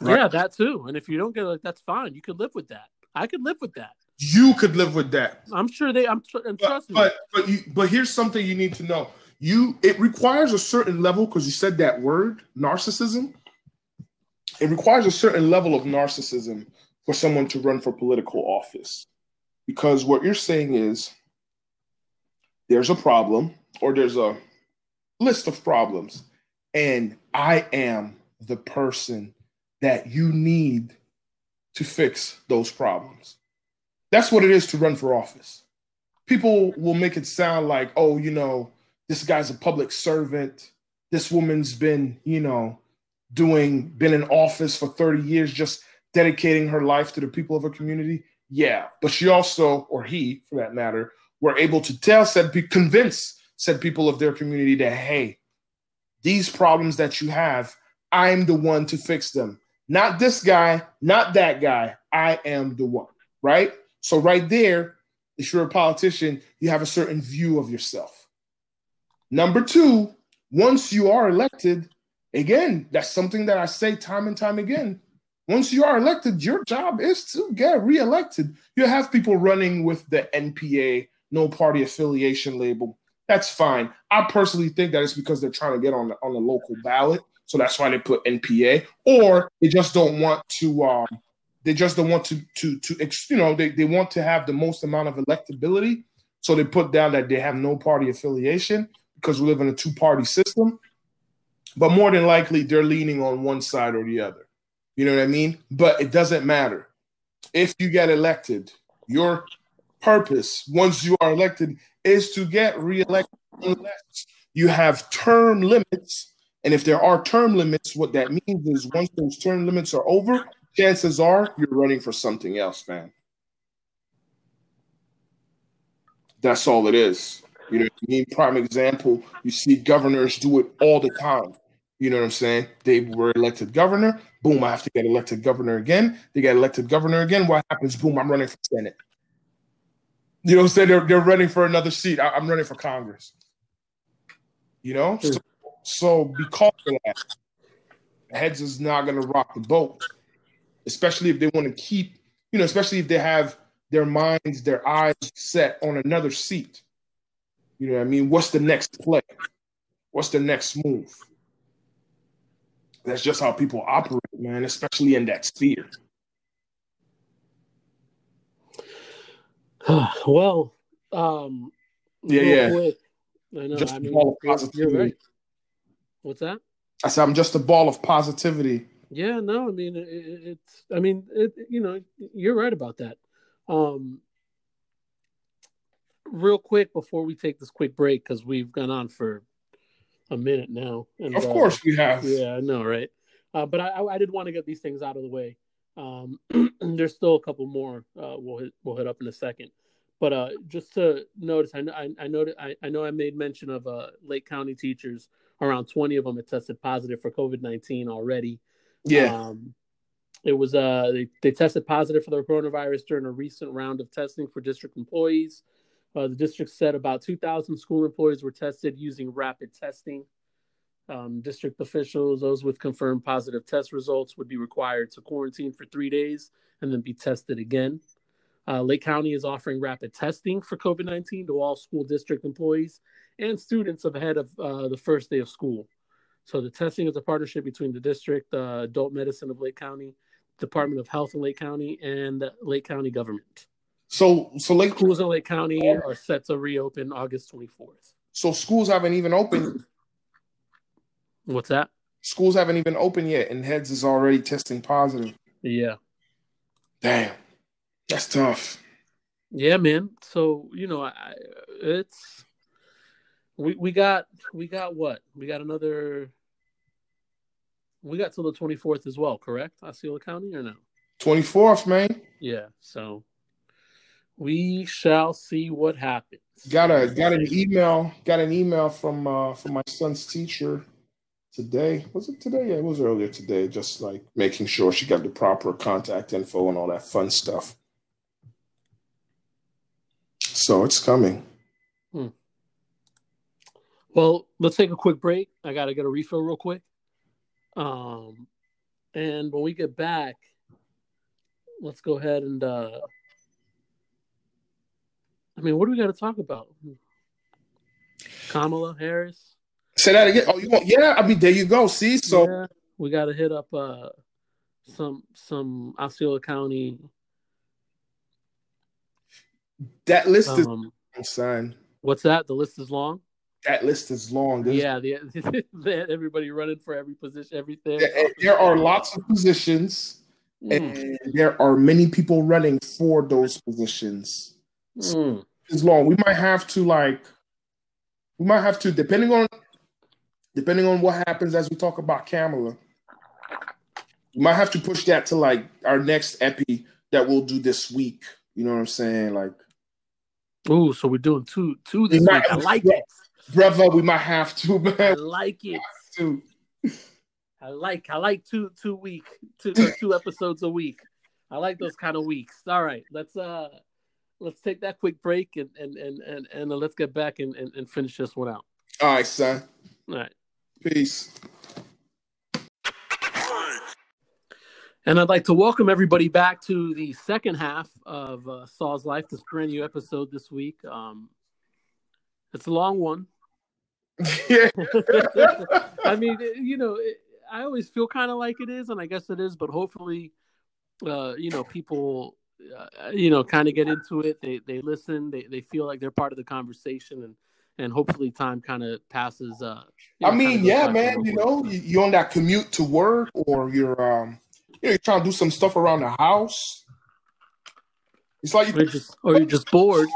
Right? Yeah, that too. And if you don't get it, that's fine. You could live with that. I could live with that. You could live with that. I'm sure they. I'm and trust but, me. But but you. But here's something you need to know. You. It requires a certain level because you said that word narcissism. It requires a certain level of narcissism for someone to run for political office, because what you're saying is there's a problem or there's a list of problems, and I am the person that you need to fix those problems. That's what it is to run for office. People will make it sound like, oh, you know, this guy's a public servant. This woman's been, you know, doing, been in office for 30 years, just dedicating her life to the people of her community. Yeah. But she also, or he for that matter, were able to tell, said, convince said people of their community that, hey, these problems that you have, I'm the one to fix them. Not this guy, not that guy. I am the one, right? So, right there, if you're a politician, you have a certain view of yourself. Number two, once you are elected, again, that's something that I say time and time again. Once you are elected, your job is to get reelected. You have people running with the NPA, no party affiliation label. That's fine. I personally think that it's because they're trying to get on the, on the local ballot so that's why they put NPA, or they just don't want to. Um, they just don't want to to to you know they, they want to have the most amount of electability. So they put down that they have no party affiliation because we live in a two party system. But more than likely, they're leaning on one side or the other. You know what I mean? But it doesn't matter. If you get elected, your purpose once you are elected is to get reelected unless you have term limits and if there are term limits, what that means is once those term limits are over, chances are you're running for something else, man. That's all it is. You know I mean? Prime example, you see governors do it all the time. You know what I'm saying? They were elected governor. Boom, I have to get elected governor again. They get elected governor again. What happens? Boom, I'm running for Senate. You know what I'm saying? They're, they're running for another seat. I, am running for Congress. You know? So so because of that, heads is not going to rock the boat, especially if they want to keep, you know, especially if they have their minds, their eyes set on another seat. You know what I mean? What's the next play? What's the next move? That's just how people operate, man, especially in that sphere. *sighs* well, um, yeah, yeah. Quick, I know. Just I mean, you're, you're right. What's that? I said I'm just a ball of positivity. Yeah, no, I mean it, it's. I mean, it, you know, you're right about that. Um, real quick before we take this quick break because we've gone on for a minute now. And, of course, uh, we have. Yeah, I know, right? Uh, but I, I did want to get these things out of the way. Um, *clears throat* there's still a couple more uh, we'll hit, we'll hit up in a second. But uh, just to notice, I know I, I I, I know I made mention of uh, Lake County teachers around 20 of them had tested positive for COVID 19 already. Yeah. Um, it was uh they, they tested positive for the coronavirus during a recent round of testing for district employees. Uh, the district said about 2,000 school employees were tested using rapid testing. Um, district officials, those with confirmed positive test results, would be required to quarantine for three days and then be tested again. Uh, Lake County is offering rapid testing for COVID 19 to all school district employees and students ahead of uh, the first day of school. So the testing is a partnership between the district, uh, adult medicine of Lake County, Department of Health in Lake County, and the Lake County government. So, so Lake schools in Lake County are set to reopen August 24th. So schools haven't even opened. What's that? Schools haven't even opened yet, and heads is already testing positive. Yeah. Damn, that's tough. Yeah, man. So you know, I, it's we we got we got what we got another. We got till the twenty fourth as well, correct? Osceola County or no? Twenty fourth, man. Yeah. So we shall see what happens. Got a got an email. Got an email from uh, from my son's teacher today. Was it today? Yeah, it was earlier today. Just like making sure she got the proper contact info and all that fun stuff. So it's coming. Hmm. Well, let's take a quick break. I got to get a refill real quick. Um, and when we get back, let's go ahead and uh, I mean, what do we got to talk about? Kamala Harris. Say that again. Oh, you want? Yeah, I mean, there you go. See, so yeah, we got to hit up uh, some some Osceola County. That list um, is son. What's that? The list is long. That list is long. There's, yeah, the, *laughs* everybody running for every position, everything. There, are lots of positions, mm. and there are many people running for those positions. Mm is long. We might have to like, we might have to depending on, depending on what happens as we talk about Kamala. We might have to push that to like our next epi that we'll do this week. You know what I'm saying? Like, oh, so we're doing two, two this week. I like it, brother. We might have to, *laughs* man. I like it. too. I like, I like two, two week, two, two episodes a week. I like those kind of weeks. All right, let's uh let's take that quick break and and and and, and let's get back and, and, and finish this one out. All right, son. All right. Peace. And I'd like to welcome everybody back to the second half of uh, Saul's Life, this brand new episode this week. Um, it's a long one. Yeah. *laughs* I mean, you know, it, I always feel kind of like it is, and I guess it is, but hopefully, uh, you know, people uh, you know, kind of get into it. They they listen. They they feel like they're part of the conversation, and and hopefully time kind of passes. Uh, know, I mean, yeah, man. You know, you're on that commute to work, or you're um, you know, you're trying to do some stuff around the house. It's like you or, just, or you're just bored.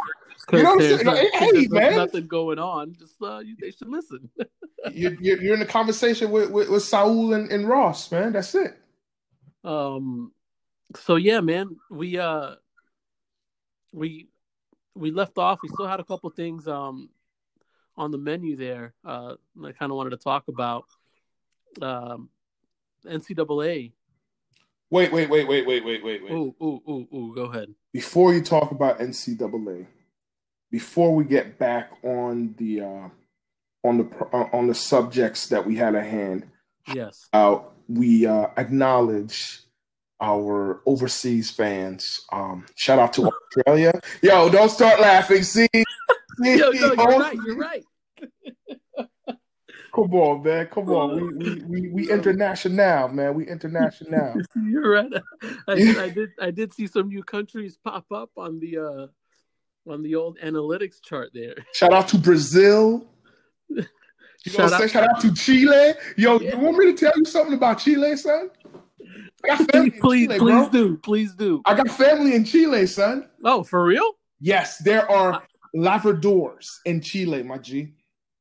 You know what I'm saying? Hey, there's man. nothing going on. Just uh, you, they should listen. *laughs* you're, you're, you're in a conversation with, with, with Saul and, and Ross, man. That's it. Um, so yeah, man, we uh we we left off. We still had a couple things um on the menu there. Uh, I kind of wanted to talk about um, NCAA. Wait, wait, wait, wait, wait, wait, wait, wait. Ooh, ooh, ooh, ooh. Go ahead. Before you talk about NCAA, before we get back on the uh, on the uh, on the subjects that we had at hand, yes, uh, we uh, acknowledge our overseas fans. Um, shout out to *laughs* Australia. Yo, don't start laughing. See, see *laughs* Yo, no, you're right. You're right. Come on, man. Come on. We we we, we *laughs* international, man. We international. *laughs* You're right. I, I, did I did see some new countries pop up on the uh on the old analytics chart there. *laughs* Shout out to Brazil. You shout, out, shout out to Chile. Yo, yeah. you want me to tell you something about Chile, son? I got family please, Chile, please do, please do. I got family in Chile, son. Oh, for real? Yes, there are Labradors in Chile, my G.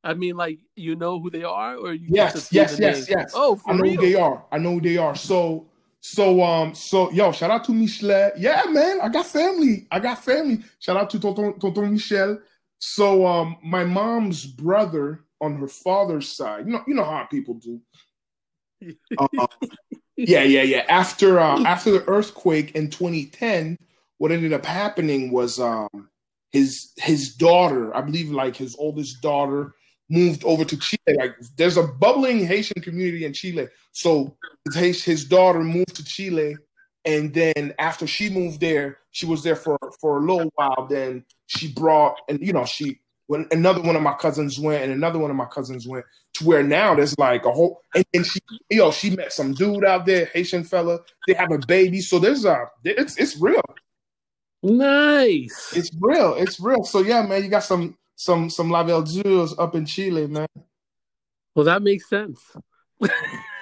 I mean, like you know who they are, or you yes, yes, yes, yes. Oh, I know real? who they are. I know who they are. So, so, um, so, yo, shout out to Michel. Yeah, man, I got family. I got family. Shout out to Tonton, Tonton Michel. So, um, my mom's brother on her father's side, you know, you know how people do. uh, *laughs* yeah, yeah, yeah. After uh, after the earthquake in 2010, what ended up happening was um, his his daughter, I believe, like his oldest daughter, moved over to Chile. Like, there's a bubbling Haitian community in Chile, so his, his daughter moved to Chile, and then after she moved there, she was there for for a little while. Then she brought, and you know, she when another one of my cousins went, and another one of my cousins went to where now there's like a whole, and, and she, you know, she met some dude out there, Haitian fella. They have a baby, so there's a, it's it's real. Nice. It's real. It's real. So yeah, man, you got some some some La Verdures up in Chile, man. Well, that makes sense. *laughs*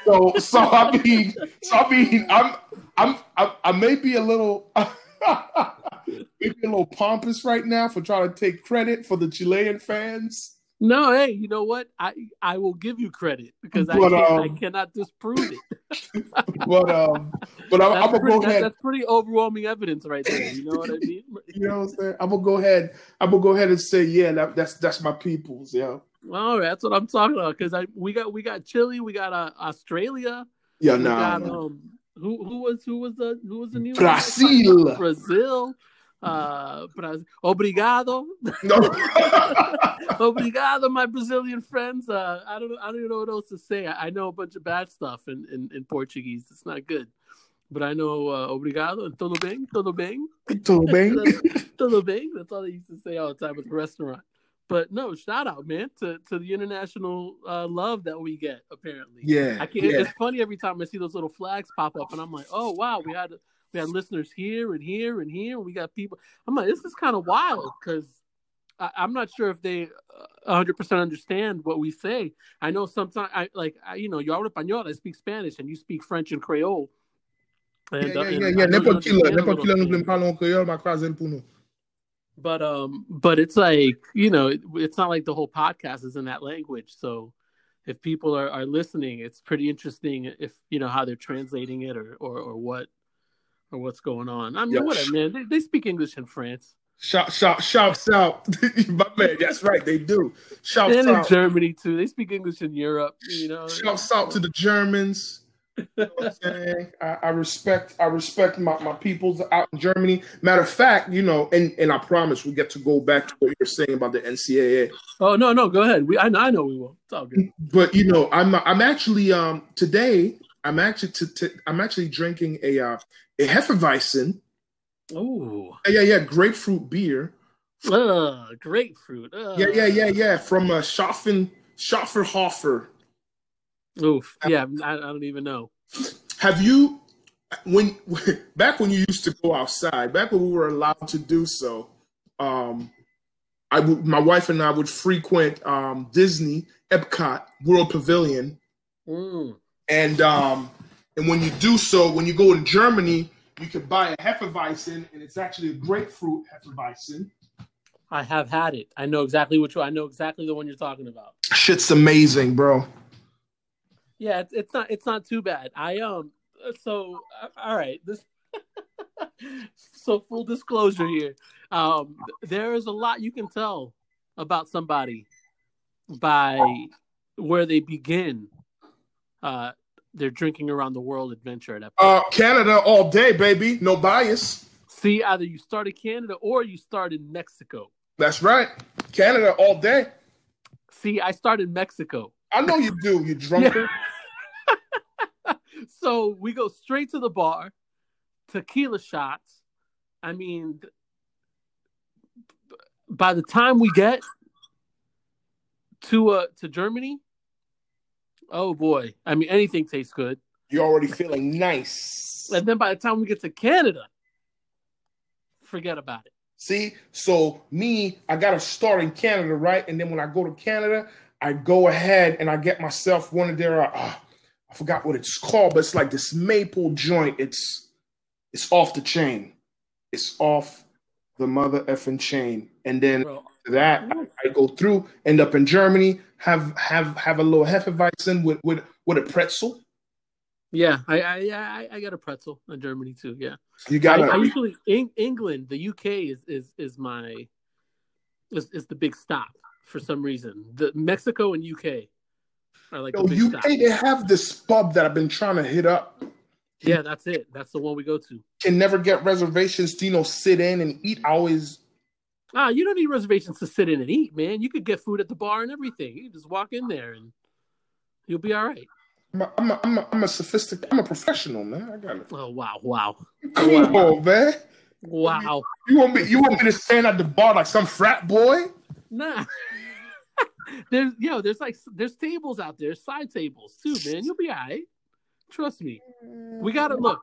so so I mean, so I mean, I'm I'm I, I may be a little *laughs* maybe a little pompous right now for trying to take credit for the Chilean fans. No, hey, you know what? I I will give you credit because I, but, um, I cannot disprove it. *laughs* but um, but I, am gonna go ahead. That's pretty overwhelming evidence right there. You know what I mean? *laughs* you know what I'm saying? I'm gonna go ahead. I'm gonna go ahead and say, yeah, that, that's that's my people's, yeah. All right, that's what I'm talking about. Because I we got we got Chile, we got uh, Australia. Yeah, no. Nah, nah. um, who who was who was the who was the new Brazil? Brazil. Uh, Brazil. obrigado. No. *laughs* *laughs* obrigado, my Brazilian friends. Uh, I don't, I don't even know what else to say. I, I, know a bunch of bad stuff in, in, in Portuguese. It's not good, but I know uh, obrigado and todo bem, todo bem, todo bem, *laughs* todo bem. That's all they used to say all the time at the restaurant. But no, shout out, man, to, to the international uh, love that we get. Apparently, yeah, I can't. Yeah. It's funny every time I see those little flags pop up, and I'm like, oh wow, we had we had listeners here and here and here. And we got people. I'm like, this is kind of wild because I'm not sure if they 100 uh, percent understand what we say. I know sometimes, I like, I, you know, yo hablo español, I speak Spanish, and you speak French and Creole. And, yeah, yeah, yeah, yeah. N'importe qui, n'importe qui nous parlons créole, ma croiselle pour nous. But um, but it's like you know, it, it's not like the whole podcast is in that language. So if people are, are listening, it's pretty interesting if you know how they're translating it or or, or what or what's going on. I mean, yeah. whatever, man. They, they speak English in France. Shout, shout, shout, shout. *laughs* My man, that's right, they do. Shout and in Germany too. They speak English in Europe, you know. Shout out to the Germans. You know I, I, respect I respect my, my peoples out in Germany. Matter of fact, you know, and, and I promise we get to go back to what you're saying about the NCAA. Oh no, no, go ahead. We I, I know we will. It's all good. But you know, I'm I'm actually um today I'm actually to, to I'm actually drinking a uh, a Hefeweizen. Oh. Yeah, yeah, grapefruit beer. Uh, grapefruit. Uh. Yeah, yeah, yeah, yeah. From uh, Schaffen, Schafferhofer. Oof. Yeah, I, I don't even know. Have you, when *laughs* back when you used to go outside, back when we were allowed to do so, um, I would, my wife and I would frequent um, Disney, Epcot, World Pavilion, mm. and um, and when you do so, when you go to Germany, you can buy a Hefeweizen, and it's actually a grapefruit Hefeweizen. I have had it. I know exactly which one. I know exactly the one you're talking about. Shit's amazing, bro. Yeah, it's, it's not. It's not too bad. I um. So uh, all right. This. *laughs* so full disclosure here. Um, there is a lot you can tell about somebody by where they begin. Uh, they're drinking around the world adventure at Uh, Canada all day, baby. No bias. See, either you start in Canada or you start in Mexico. That's right. Canada all day. See, I started in Mexico. I know you do, you drunker. *laughs* so we go straight to the bar, tequila shots. I mean, by the time we get to uh to Germany, Oh boy. I mean anything tastes good. You're already feeling nice. And then by the time we get to Canada, forget about it. See? So me, I gotta start in Canada, right? And then when I go to Canada, I go ahead and I get myself one of their uh, I forgot what it's called, but it's like this maple joint. It's it's off the chain. It's off the mother effing chain. And then Bro, that I, I, go through, end up in Germany, have have have a little Hefeweizen with with with a pretzel. Yeah, I I I, I got a pretzel in Germany too. Yeah, you got. I, I usually in England, the UK is is is my is, is the big stop for some reason. The Mexico and UK are like Yo, UK. Stop. They have this pub that I've been trying to hit up. Yeah, that's it. That's the one we go to. Can never get reservations to you know sit in and eat. I always Ah, you don't need reservations to sit in and eat, man. You could get food at the bar and everything. You just walk in there and you'll be all right. I'm a, I'm a, I'm a, I'm a sophisticated. I'm a professional, man. I got it. Oh wow, wow, Come on, man. wow. You want me? You want me to stand at the bar like some frat boy? Nah. *laughs* there's yo, there's like there's tables out there, side tables too, man. You'll be all right. Trust me. We gotta look.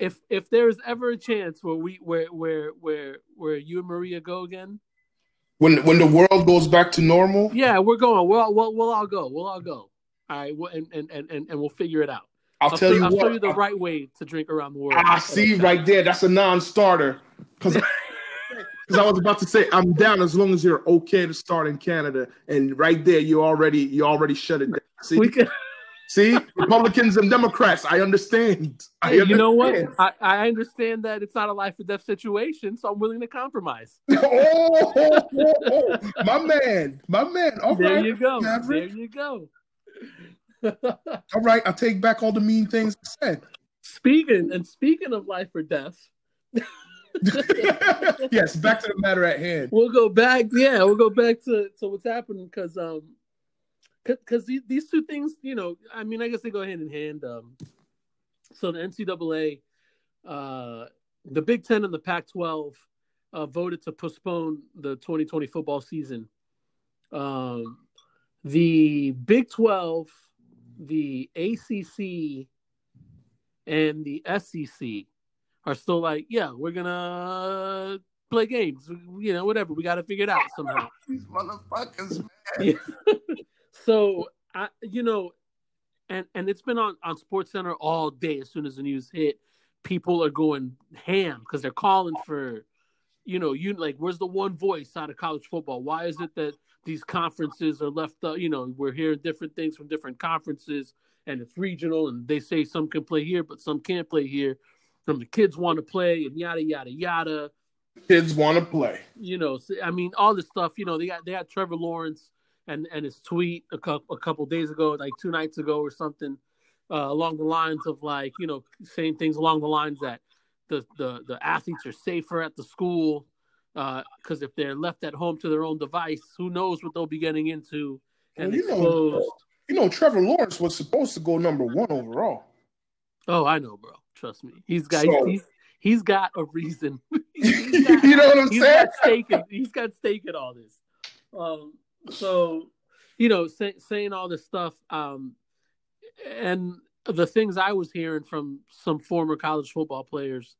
If if there's ever a chance where we where where where where you and Maria go again, When when the world goes back to normal, yeah, we're going. We'll we'll, we'll all go. We'll all go. All right, we'll, and, and and and we'll figure it out. I'll, I'll, tell you I'll what. show you the right way to drink around the world. I see right there. That's a non-starter. Because *laughs* I was about to say I'm down as long as you're okay to start in Canada, and right there you already you already shut it down. See, We can, see, Republicans and Democrats. I understand. I hey, you know what? I, I understand that it's not a life or death situation, so I'm willing to compromise. *laughs* oh, oh, oh, oh, my man, my man. All there right, you go. There you go. all right. I take back all the mean things I said. speaking and speaking of life or death, *laughs* yes, back to the matter at hand. we'll go back. Yeah, we'll go back to, to what's happening because um, because these, these two things, you know, I mean, I guess they go hand in hand. Um, so the NCAA, uh, the Big Ten and the Pac-12 uh, voted to postpone the 2020 football season. Um, the Big 12, the ACC, and the SEC are still like, yeah, we're gonna play games, you know, whatever. We got to figure it out somehow. *laughs* These motherfuckers. Yeah. *laughs* so I, you know, and and it's been on on SportsCenter all day. As soon as the news hit, people are going ham because they're calling for, you know, you like, where's the one voice out of college football? Why is it that these conferences are left? Uh, you know, we're hearing different things from different conferences, and it's regional, and they say some can play here, but some can't play here. Some the kids want to play, and yada yada yada Kids want to play. you know, I mean, all this stuff. You know, they got they had Trevor Lawrence and and his tweet a couple a couple days ago, like two nights ago or something, uh, along the lines of like you know saying things along the lines that the the the athletes are safer at the school because if they're left at home to their own device, who knows what they'll be getting into and Well, you know- You know, Trevor Lawrence was supposed to go number one overall. Oh, I know, bro. Trust me, he's got So- he's he's got a reason. *laughs* *laughs* He's you got- know what I'm he's saying? got stake in, he's got stake in all this. Um, so you know, say, saying all this stuff, um, and the things I was hearing from some former college football players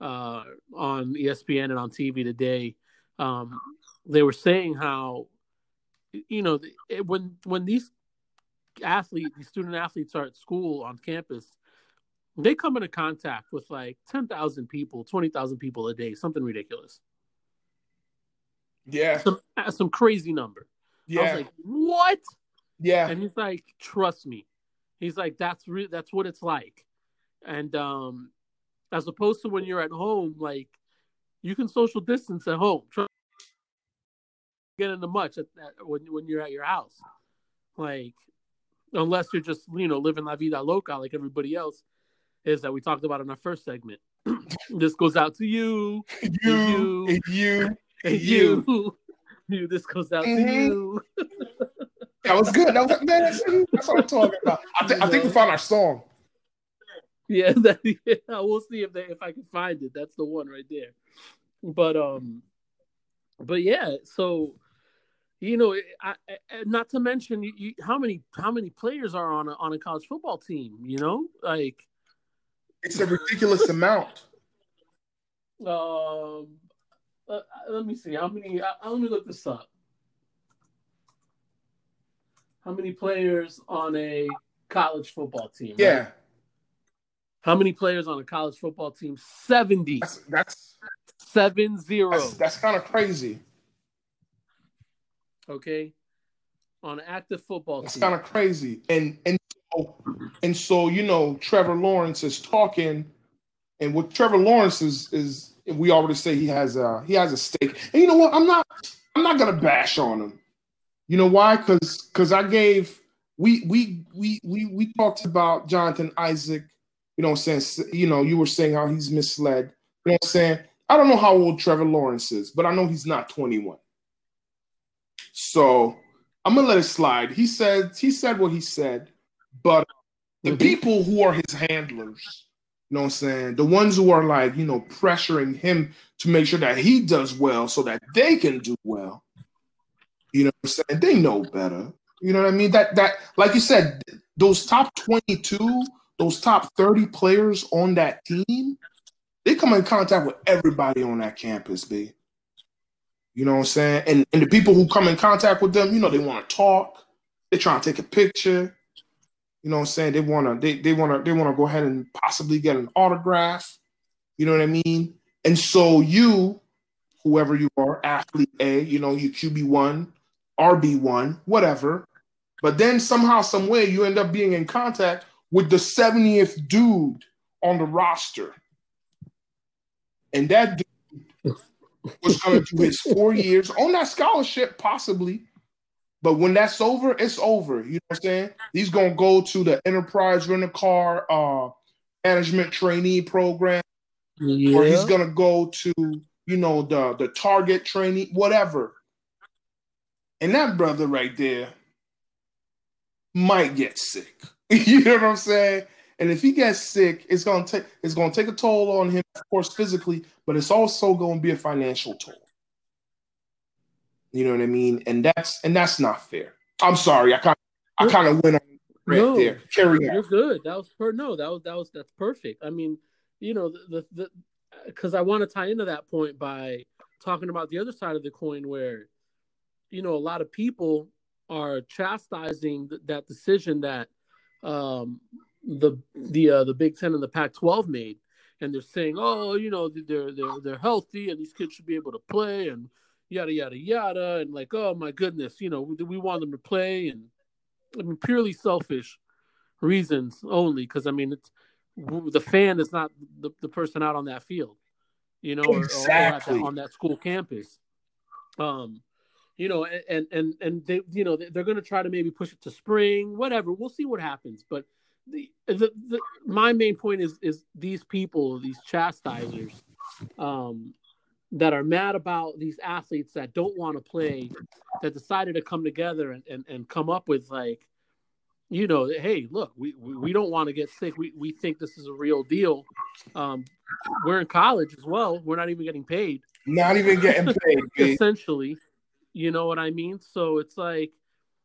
uh, on ESPN and on TV today, um, they were saying how you know it, when when these athletes, these student athletes are at school on campus, they come into contact with like ten thousand people, twenty thousand people a day, something ridiculous Yeah, some uh, some crazy number. I was like, what? yeah. And he's like, trust me. He's like, that's re- that's what it's like. And um, as opposed to when you're at home, like you can social distance at home. Try get into much at, at, when when you're at your house, like unless you're just you know living la vida loca like everybody else is that we talked about in our first segment. *clears throat* this goes out to you, You, and you. *laughs* and You. you. This goes out Mhm. to you. That was good. That was man. see, That's what I'm talking about. I, thi- I think we found our song. Yeah, *laughs* that, yeah, we'll see if they if I can find it. That's the one right there. But um, but yeah. So, you know, I, I, not to mention you, you, how many how many players are on a on a college football team. You know, like It's a ridiculous amount. *laughs* um, uh, let me see how many. Uh, let me look this up. How many players on a college football team? right? Yeah, How many players on a college football team? 70. that's that's Seven zero. that's, that's kind of crazy. okay. On active football That's team. kind of crazy. And and so, and so you know, Trevor Lawrence is talking, and what Trevor Lawrence is is we already say he has a he has a stake. And you know what? I'm not I'm not gonna bash on him. You know why? Because because I gave we we we we we talked about Jonathan Isaac You know what I'm saying? You know, you were saying how he's misled. You know what I'm saying? I don't know how old Trevor Lawrence is, but I know he's not 21. So I'm gonna let it slide. He said he said what he said, but the mm-hmm. people who are his handlers, you know what I'm saying? The ones who are like, you know, pressuring him to make sure that he does well so that they can do well. You know what I'm saying? They know better. You know what I mean? That that like you said, those top 22, those top 30 players on that team, they come in contact with everybody on that campus, B. You know what I'm saying? And and the people who come in contact with them, you know, they want to talk, they're trying to take a picture. You know what I'm saying? They wanna they they wanna they wanna go ahead and possibly get an autograph. You know what I mean? And so you, whoever you are, athlete A, you know, you QB one, RB one, whatever. But then somehow, some way, you end up being in contact with the 70th dude on the roster. And that dude was coming to do his four years on that scholarship, possibly. But when that's over, it's over. You know what I'm saying? He's gonna go to the enterprise rent a car uh management trainee program, yeah. or he's gonna go to you know the the target training, whatever. And that brother right there might get sick. *laughs* you know what I'm saying? And if he gets sick, it's gonna take it's gonna take a toll on him, of course, physically, but it's also gonna be a financial toll. You know what I mean? And that's and that's not fair. I'm sorry, I kind I kind of went on right no, there. Carry on. You're good. That was per no, that was that was that's perfect. I mean, you know, the the because I want to tie into that point by talking about the other side of the coin where you know a lot of people are chastising th- that decision that um, the the uh, the Big Ten and the Pac-12 made, and they're saying, oh, you know, they're they're they're healthy and these kids should be able to play and yada yada yada, and like, oh my goodness, you know, we, we want them to play, and I mean purely selfish reasons only, because I mean it's the fan is not the, the person out on that field, you know, exactly. or, or that, on that school campus. Um, you know, and and and they, you know, they're going to try to maybe push it to spring, whatever. We'll see what happens. But the, the, the my main point is is these people, these chastisers, um, that are mad about these athletes that don't want to play, that decided to come together and, and, and come up with like, you know, hey, look, we, we, we don't want to get sick. We, we think this is a real deal. Um, we're in college as well. We're not even getting paid. Not even getting *laughs* paid. essentially. You know what I mean? So it's like,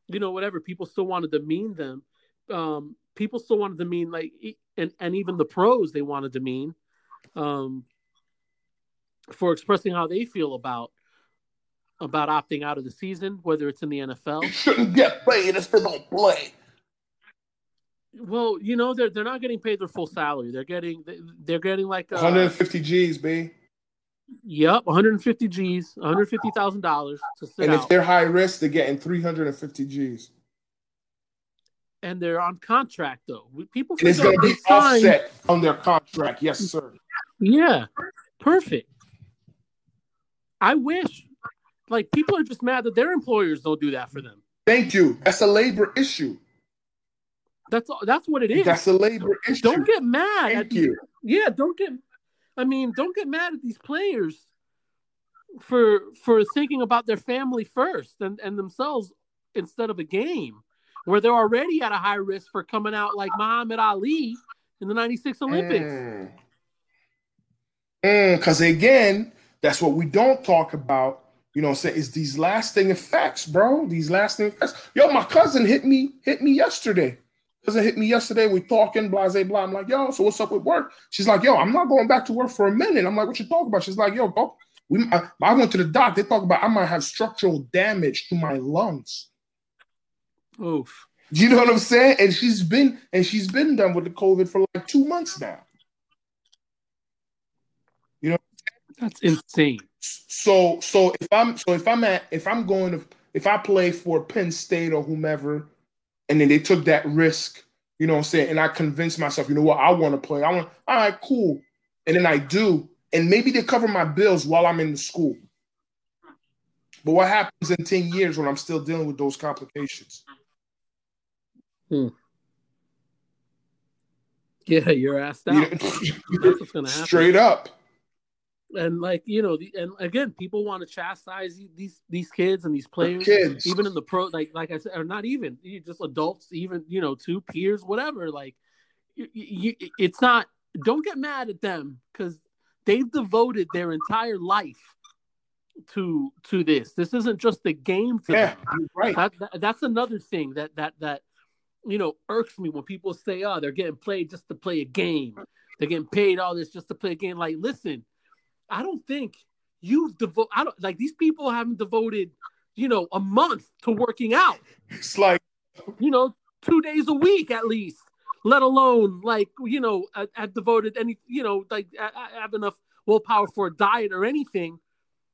you know, whatever. People still wanted to demean them. Um, people still wanted to demean like, and and even the pros they wanted to demean, um, for expressing how they feel about about opting out of the season, whether it's in the NFL. You shouldn't get paid if they don't play. Well, you know they're they're not getting paid their full salary. They're getting they're getting like uh, 150 G's, b. Yep, 150 G's, 150 thousand dollars to sit And if out. they're high risk, they're getting 350 G's. And they're on contract though. People it's going to be offset on their contract. Yes, sir. Yeah, perfect. I wish, like, people are just mad that their employers don't do that for them. Thank you. That's a labor issue. That's that's what it is. That's a labor issue. Don't get mad. Thank you. Yeah, don't get I mean, don't get mad at these players for for thinking about their family first and, and themselves instead of a game where they're already at a high risk for coming out like Muhammad Ali in the 96 Olympics. Because mm. mm, again, that's what we don't talk about. You know, say is these lasting effects, bro. These lasting effects. Yo, my cousin hit me hit me yesterday. Cousin hit me yesterday. We talking, blah, blah, blah. I'm like, yo, so what's up with work? She's like, yo, I'm not going back to work for a minute. I'm like, what you talking about? She's like, yo, go. We, I, I went to the doc. They talk about I might have structural damage to my lungs. Oof. You know what I'm saying? And she's been and she's been done with the COVID for like two months now. You know, that's insane. So so if I'm so if I'm at if I'm going to if I play for Penn State or whomever and then they took that risk, you know what I'm saying? And I convinced myself, you know what, I want to play. I want, all right, cool. And then I do. And maybe they cover my bills while I'm in the school. But what happens in 10 years when I'm still dealing with those complications? Hmm. Yeah, you're asked out. *laughs* That's what's gonna happen. Straight up. And like you know, the, and again, people want to chastise these these kids and these players, Kids. even in the pro, like like I said, or not even just adults, even you know, two peers, whatever. Like, you, you, it's not. Don't get mad at them because they've devoted their entire life to to this. This isn't just a game to Yeah, them. right. That, that that's another thing that that that you know irks me when people say, "Oh, they're getting played just to play a game. They're getting paid all this just to play a game." Like, listen, I don't think you've devoted. I don't like these people haven't devoted, you know, a month to working out. It's like You know, two days a week at least. Let alone like you know, I've devoted any you know like I, I have enough willpower for a diet or anything,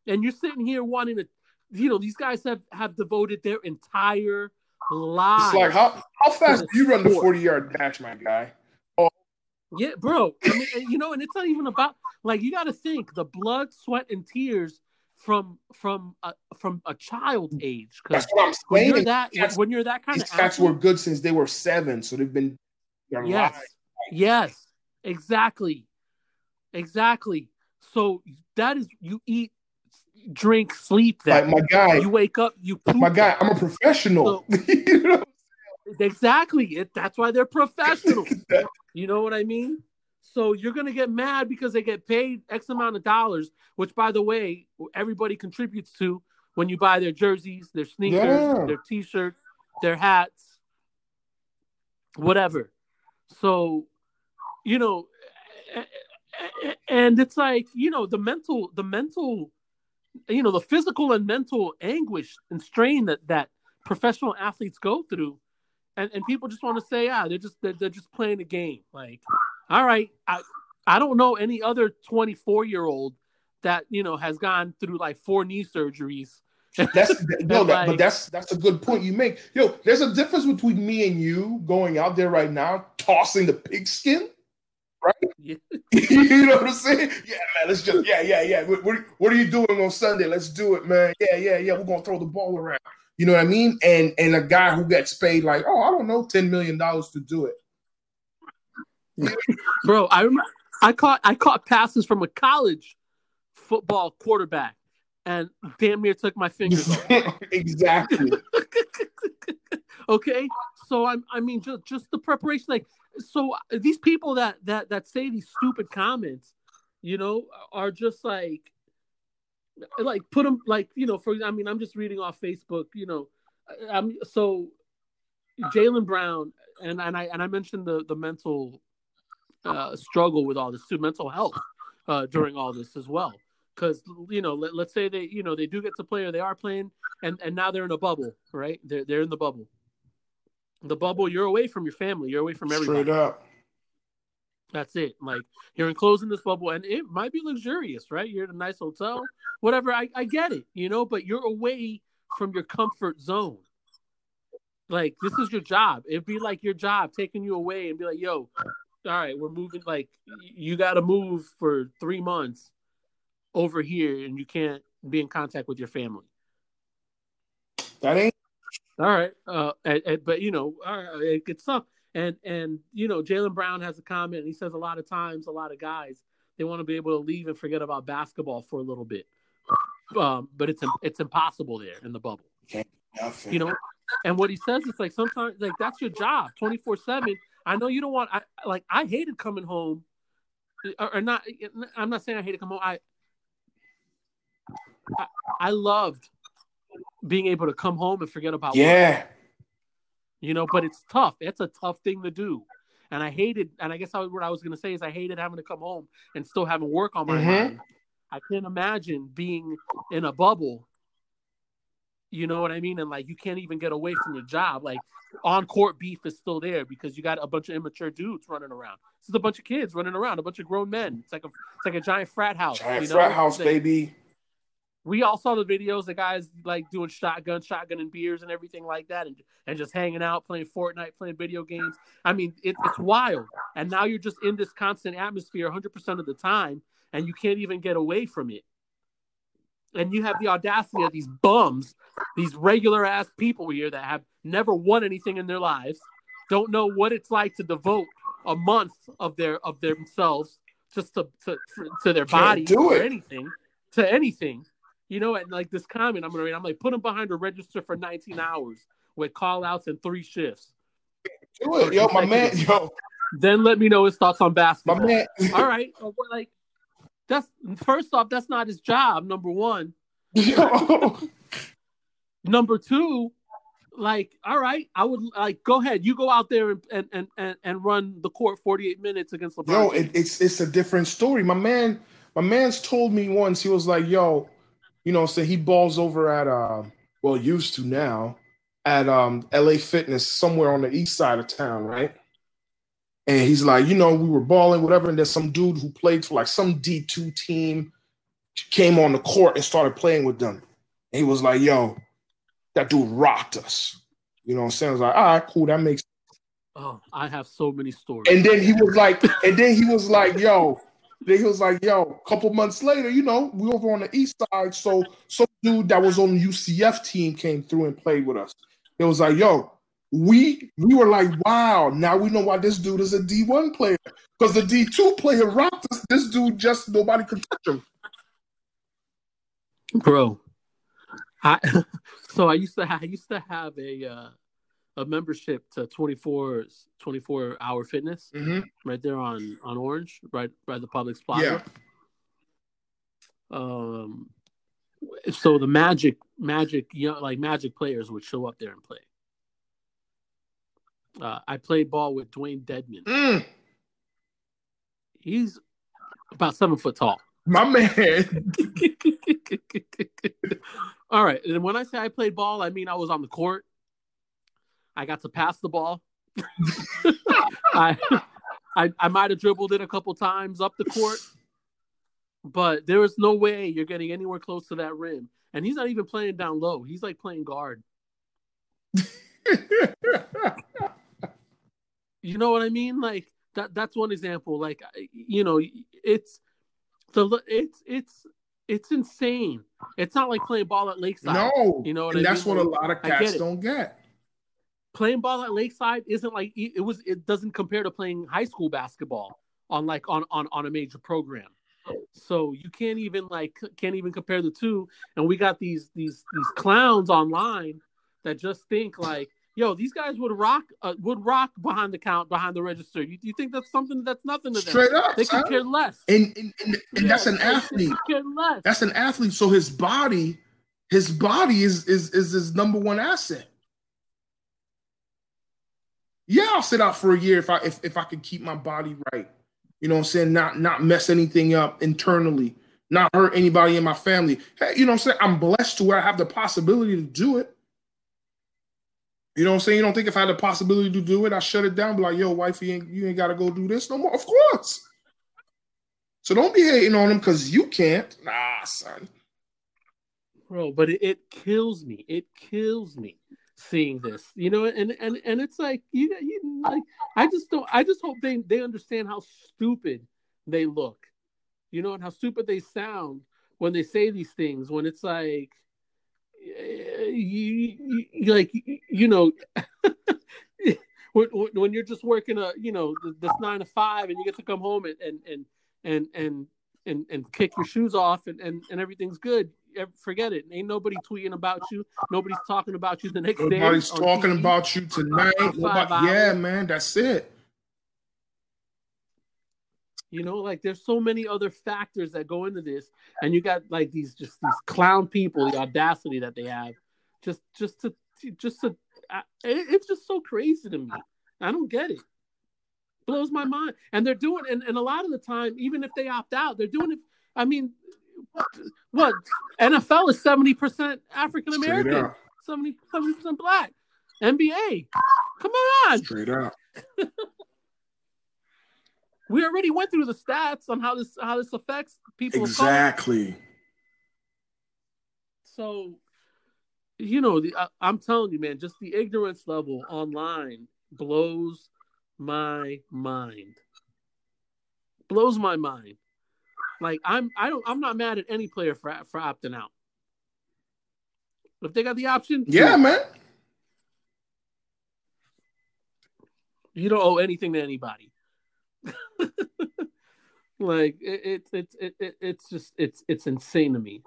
and you're sitting here wanting to, you know, these guys have have devoted their entire lives. it's like how how fast do you run the 40 yard dash, my guy? Yeah, bro. I mean, you know, and it's not even about like you got to think the blood, sweat, and tears from from a, from a child age. That's what I'm when saying. you're that Cats- when you're that kind These of cats were good since they were seven, so they've been yes, lives. yes, exactly, exactly. So that is you eat, drink, sleep. That Like my guy, you wake up, you poop. my guy, that. I'm a professional. *laughs* you know? Exactly. It, that's why they're professionals. You know what I mean? So you're gonna get mad because they get paid X amount of dollars, which by the way, everybody contributes to when you buy their jerseys, their sneakers, Yeah. their t-shirts, their hats, whatever. So, you know, and it's like, you know, the mental, the mental, you know, the physical and mental anguish and strain that that professional athletes go through and, and people just want to say, ah, they're just they're, they're just playing a game. Like, all right, I I don't know any other 24 year old that you know has gone through like four knee surgeries. That's *laughs* no, that, but that's that's a good point you make. Yo, there's a difference between me and you going out there right now, tossing the pigskin. *laughs* Yeah. *laughs* you know what I'm saying? Yeah, man. Let's just yeah, yeah, yeah. What, what, what are you doing on Sunday? Let's do it, man. Yeah, yeah, yeah. We're gonna throw the ball around. You know what I mean? And and a guy who gets paid like, oh, I don't know, ten million dollars to do it. *laughs* Bro, I remember I caught I caught passes from a college football quarterback and damn near took my fingers off. *laughs* exactly. *laughs* okay so i'm i mean just just the preparation like so these people that that that say these stupid comments you know are just like like put them like you know for i mean i'm just reading off facebook you know i'm so Jaylen Brown and and i and i mentioned the the mental uh struggle with all this too mental health uh during all this as well. Because you know let, let's say they you know they do get to play or they are playing and and now they're in a bubble right? They're they're in the bubble. The bubble you're away from your family. You're away from everybody. Straight up. That's it. Like you're enclosed in this bubble and it might be luxurious right? You're in a nice hotel whatever. I, I get it you know but you're away from your comfort zone. Like this is your job. It'd be like your job taking you away and be like yo all right we're moving like you got to move for three months over here and you can't be in contact with your family. That ain't all right, uh, and, and- but you know, all right, it gets tough. And and you know, Jaylen Brown has a comment. And he says a lot of times, a lot of guys they want to be able to leave and forget about basketball for a little bit, um, but it's it's impossible there in the bubble, you know. And what he says is like sometimes like that's your job, twenty four seven. I know you don't want. I like I hated coming home, or, or not. I'm not saying I hated coming home. I I, I loved being able to come home and forget about work Yeah. You know but it's tough. It's a tough thing to do. And i hated and i guess I, what i was going to say is i hated having to come home and still having work on my Mhm. mind. I can't imagine being in a bubble. You know what i mean? And like you can't even get away from your job. Like on court beef is still there because you got a bunch of immature dudes running around. This is a bunch of kids running around a bunch of grown men. It's like a it's like a giant frat house Giant you know? frat house, Like, baby. We all saw the videos the guys like doing shotgun shotgun and beers and everything like that and, and just hanging out playing fortnite playing video games. I mean it, it's wild. And now you're just in this constant atmosphere 100% of the time and you can't even get away from it. And you have the audacity of these bums these regular ass people here that have never won anything in their lives don't know what it's like to devote a month of their of themselves just to to, to their body do or anything to anything. You know, and like this comment I'm gonna read, I'm like, put them behind a register for 19 hours with call outs and three shifts. Do it, yo, my man, yo, Then let me know his thoughts on basketball. my man. *laughs* All right. Like that's first off, that's not his job, number one. Yo. Number two, like, all right, I would like go ahead. You go out there and and and, and, and run the court 48 minutes against LeBron. Yo, it, it's it's a different story. My man, my man's told me once. He was like, "Yo, you know, so he balls over at uh, well, used to now at um LA Fitness somewhere on the east side of town, right?" And he's like, you know, we were balling, whatever. And there's some dude who played for like some D2 team came on the court and started playing with them. And he was like, yo, that dude rocked us. You know what I'm saying? I was like, all right, cool, that makes oh, I have so many stories. and then he was like, and then he was like, yo, he was like, yo, a couple months later, you know, we over on the east side. So some dude that was on the UCF team came through and played with us. It was like, yo, we we were like, wow, now we know why this dude is a D1 player. Because the D2 player rocked us. This dude just nobody could touch him. bro. I *laughs* so I used to I used to have a uh, a membership to 24 24 hour fitness Mhm. right there on on Orange right by the Publix Plaza. Yeah. Um, so the Magic Magic you know, like Magic players would show up there and play. Uh, I played ball with Dewayne Dedmon Mm, He's about seven foot tall. my man. *laughs* All right. And when I say I played ball, I mean I was on the court. I got to pass the ball. *laughs* I I, I might have dribbled it a couple times up the court, but there is no way you're getting anywhere close to that rim. And he's not even playing down low. He's like playing guard. *laughs* You know what I mean? Like that. That's one example. Like you know, it's the it's it's it's insane. It's not like playing ball at Lakeside. no, You know what and I that's mean? what a lot of I get cats don't get. Playing ball at Lakeside isn't like it was. It doesn't compare to playing high school basketball on like on on on a major program. So you can't even like can't even compare the two. And we got these these these clowns online that just think like, yo, these guys would rock uh, would rock behind the count behind the register. You, you think that's something that's nothing to them? Straight up, They could care less. and and, and, and that's an athlete. They care less. That's an athlete. So his body, his body is is is his number one asset. Yeah, I'll sit out for a year if I if, if I can keep my body right. You know what I'm saying? Not not mess anything up internally, not hurt anybody in my family. Hey, you know what I'm saying? I'm blessed to where I have the possibility to do it. You know what I'm saying? You don't think if I had the possibility to do it, I shut it down, be like, yo, wifey, you ain't, you ain't gotta go do this no more. Of course. So don't be hating on him because you can't. Nah, son. bro but it, it kills me it kills me seeing this you know and and and it's like you, you like i just don't i just hope they they understand how stupid they look you know and how stupid they sound when they say these things when it's like eh, you, you, you like you know *laughs* when, when when you're just working a you know this nine to five and you get to come home and and and and and and, and kick your shoes off and, and, and everything's good. Eh, Forget it. Ain't nobody tweeting about you. Nobody's talking about you the next day. Nobody's talking TV. about you tonight. Nobody- yeah, man, that's it. You know, like there's so many other factors that go into this, and you got like these just these clown people, the audacity that they have, just just to just to, I- it, it's just so crazy to me. I don't get it. Blows my mind, and they're doing, and, and a lot of the time, even if they opt out, they're doing it. I mean, what NFL is seventy percent African American, up. 70 percent black. NBA, come on. Straight up. *laughs* We already went through the stats on how this how this affects people. Exactly. So, you know, the, I, I'm telling you, man, just the ignorance level online blows my mind. Blows my mind. Like I'm, I don't, I'm not mad at any player for for opting out. If they got the option, Yeah, man. you don't owe anything to anybody. *laughs* like it, it, it, it, it's just it's it's insane to me.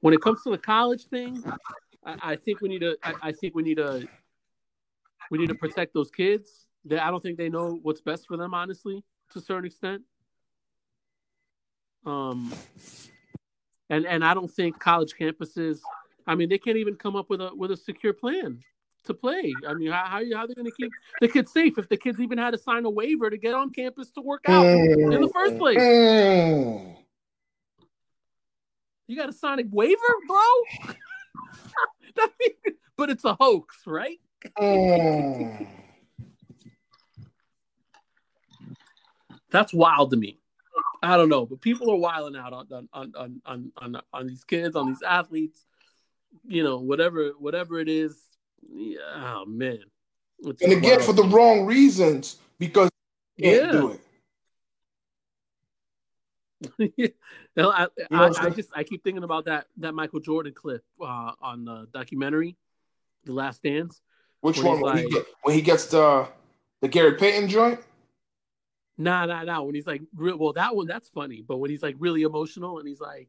When it comes to the college thing, I, I think we need to. I, I, think we need to. We need to protect those kids. They, I don't think they know what's best for them, honestly, to a certain extent. Um, and and I don't think college campuses. I mean, they can't even come up with a with a secure plan to play. I mean, how how, how are they going to keep the kids safe if the kids even had to sign a waiver to get on campus to work out in the first place? You got to sign a waiver, bro. *laughs* but it's a hoax, right? *laughs* That's wild to me. I don't know, but people are wiling out on on on on on, on these kids, on these athletes. You know, whatever whatever it is. Yeah, oh man. It's and again, for the wrong reasons because yeah. do it. *laughs* no, I, I, I, just I keep thinking about that that Michael Jordan clip uh, on the documentary, The Last Dance. Which one? When, like, he get, when he gets the the Gary Payton joint. Nah, nah, nah. When he's like, real, well, that one that's funny. But when he's like really emotional and he's like,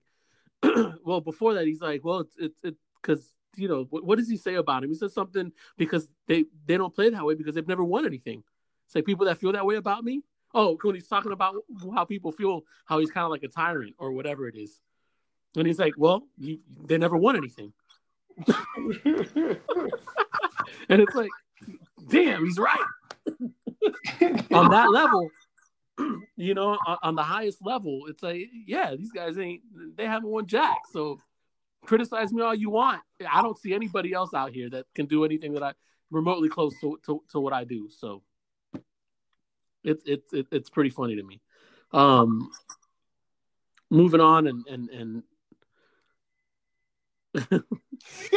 *clears throat* well, before that he's like, well, it's it's it because you know what, what does he say about him? He says something because they they don't play that way because they've never won anything. It's like people that feel that way about me. Oh, when he's talking about how people feel, how he's kind of like a tyrant or whatever it is, and he's like, well, you, they never won anything. *laughs* and it's like, damn, he's right. *laughs* on that level, *clears throat* you know, on, on, the highest level, it's like, yeah, these guys ain't, they haven't won jack. So criticize me all you want. I don't see anybody else out here that can do anything that I remotely close to, to, to what I do. So it's, it's, it, it's pretty funny to me. Um, moving on and, and, and *laughs*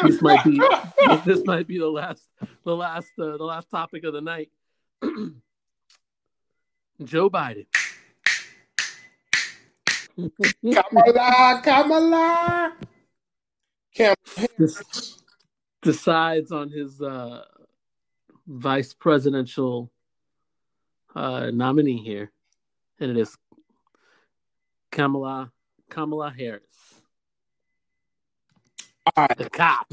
this might be *laughs* this might be the last the last uh, the last topic of the night. *clears throat* Joe Biden. Kamala, Kamala. decides on his uh, vice presidential uh, nominee here, and it is Kamala Kamala Harris. The cop.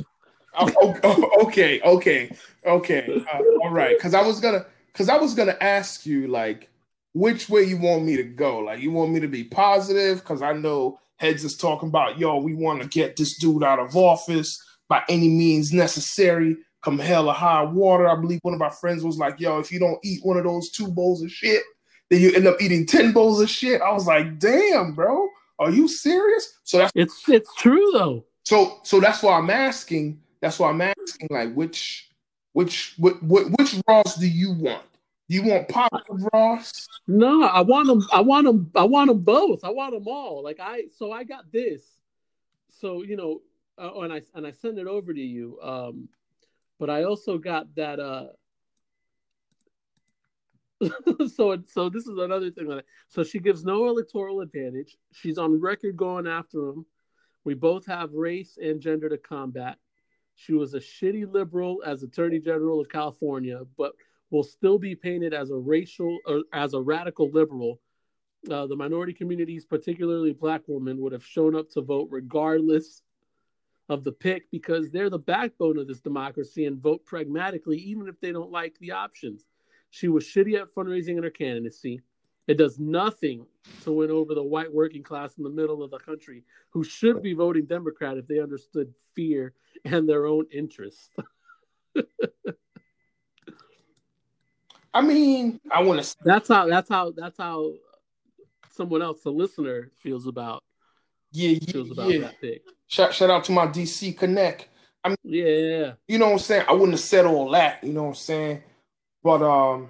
Oh, oh, oh, okay, okay, okay. Uh, all right, because I was gonna, because I was gonna ask you like which way you want me to go. Like, you want me to be positive? Because I know heads is talking about, yo, we want to get this dude out of office by any means necessary, come hell or high water. I believe one of our friends was like, yo, if you don't eat one of those two bowls of shit, then you end up eating 10 bowls of shit. I was like, damn, bro, are you serious? So that's it's it's true though. So so that's why I'm asking. That's why I'm asking, like, which which which which Ross do you want? You want positive Ross? No, I want them. I want them. I want them both. I want them all. Like I, so I got this. So you know, uh, and I and I send it over to you. Um, but I also got that. Uh, *laughs* so so this is another thing that. So she gives no electoral advantage. She's on record going after him. We both have race and gender to combat. She was a shitty liberal as Attorney General of California, but will still be painted as a racial as a radical liberal. Uh, the minority communities, particularly black women, would have shown up to vote regardless of the pick because they're the backbone of this democracy and vote pragmatically, even if they don't like the options. She was shitty at fundraising in her candidacy. It does nothing to win over the white working class in the middle of the country who should be voting Democrat if they understood fear and their own interests. *laughs* I mean, I want to. That's how. That's how. That's how someone else, the listener, feels about. Yeah, yeah, feels about yeah. that pick. Shout, shout out to my DC Connect. I mean, yeah, you know what I'm saying. I wouldn't have said all that. You know what I'm saying. But um,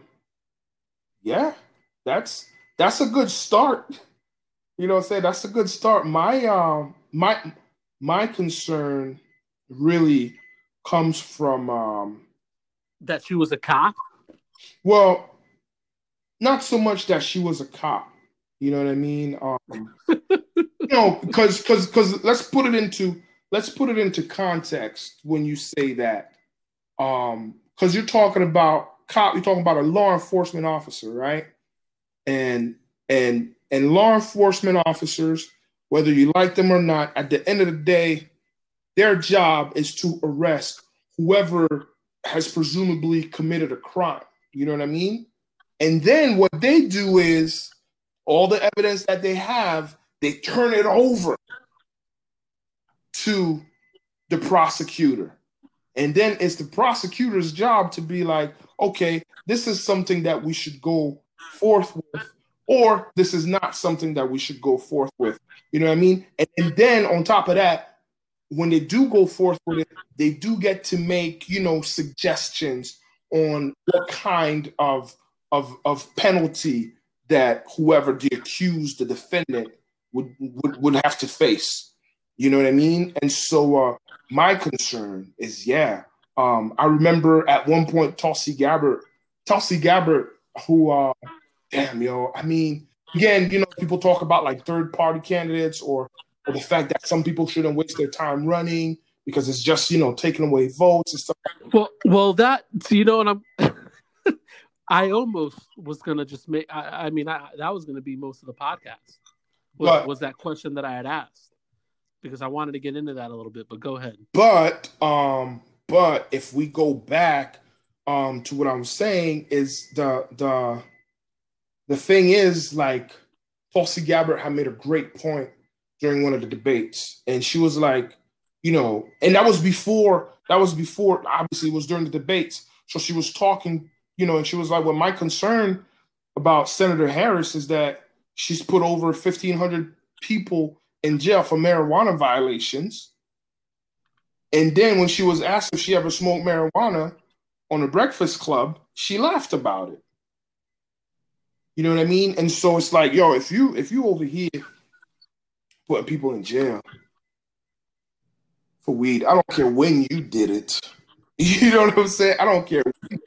yeah, that's that's a good start. You know what I'm saying. That's a good start. My um, my my concern really comes from um that she was a cop well, not so much that she was a cop. You know what I mean? Um, *laughs* no, because because because let's put it into let's put it into context when you say that. Um, because you're talking about cop, you're talking about a law enforcement officer, right? and and and law enforcement officers, whether you like them or not, at the end of the day, their job is to arrest whoever has presumably committed a crime. You know what I mean? And then what they do is all the evidence that they have, they turn it over to the prosecutor. And then it's the prosecutor's job to be like, okay, this is something that we should go forth with, or this is not something that we should go forth with. You know what I mean? And, and then on top of that, when they do go forth with it, they do get to make, you know, suggestions on what kind of of of penalty that whoever the accused, the defendant, would would, would have to face. You know what I mean? And so uh, my concern is, yeah. Um, I remember at one point Tulsi Gabbard, Tulsi Gabbard, who, uh, damn, yo, I mean, again, you know, people talk about like third party candidates or, or the fact that some people shouldn't waste their time running because it's just, you know, taking away votes and stuff. Well, well, that, you know, and I'm, *laughs* I almost was gonna just make. I, I mean, I, that was gonna be most of the podcast. Was, was that question that I had asked because I wanted to get into that a little bit. But go ahead. But um, but if we go back um to what I'm saying is the the the thing is like Tulsi Gabbard had made a great point during one of the debates, and she was like, you know, and that was before that was before obviously it was during the debates. So she was talking you know, and she was like, well, my concern about Senator Harris is that she's put over 1,500 people in jail for marijuana violations. And then when she was asked if she ever smoked marijuana on the Breakfast Club, she laughed about it. You know what I mean? And so it's like, yo, if you if you over here putting people in jail for weed, I don't care when you did it. *laughs* You know what I'm saying? I don't care.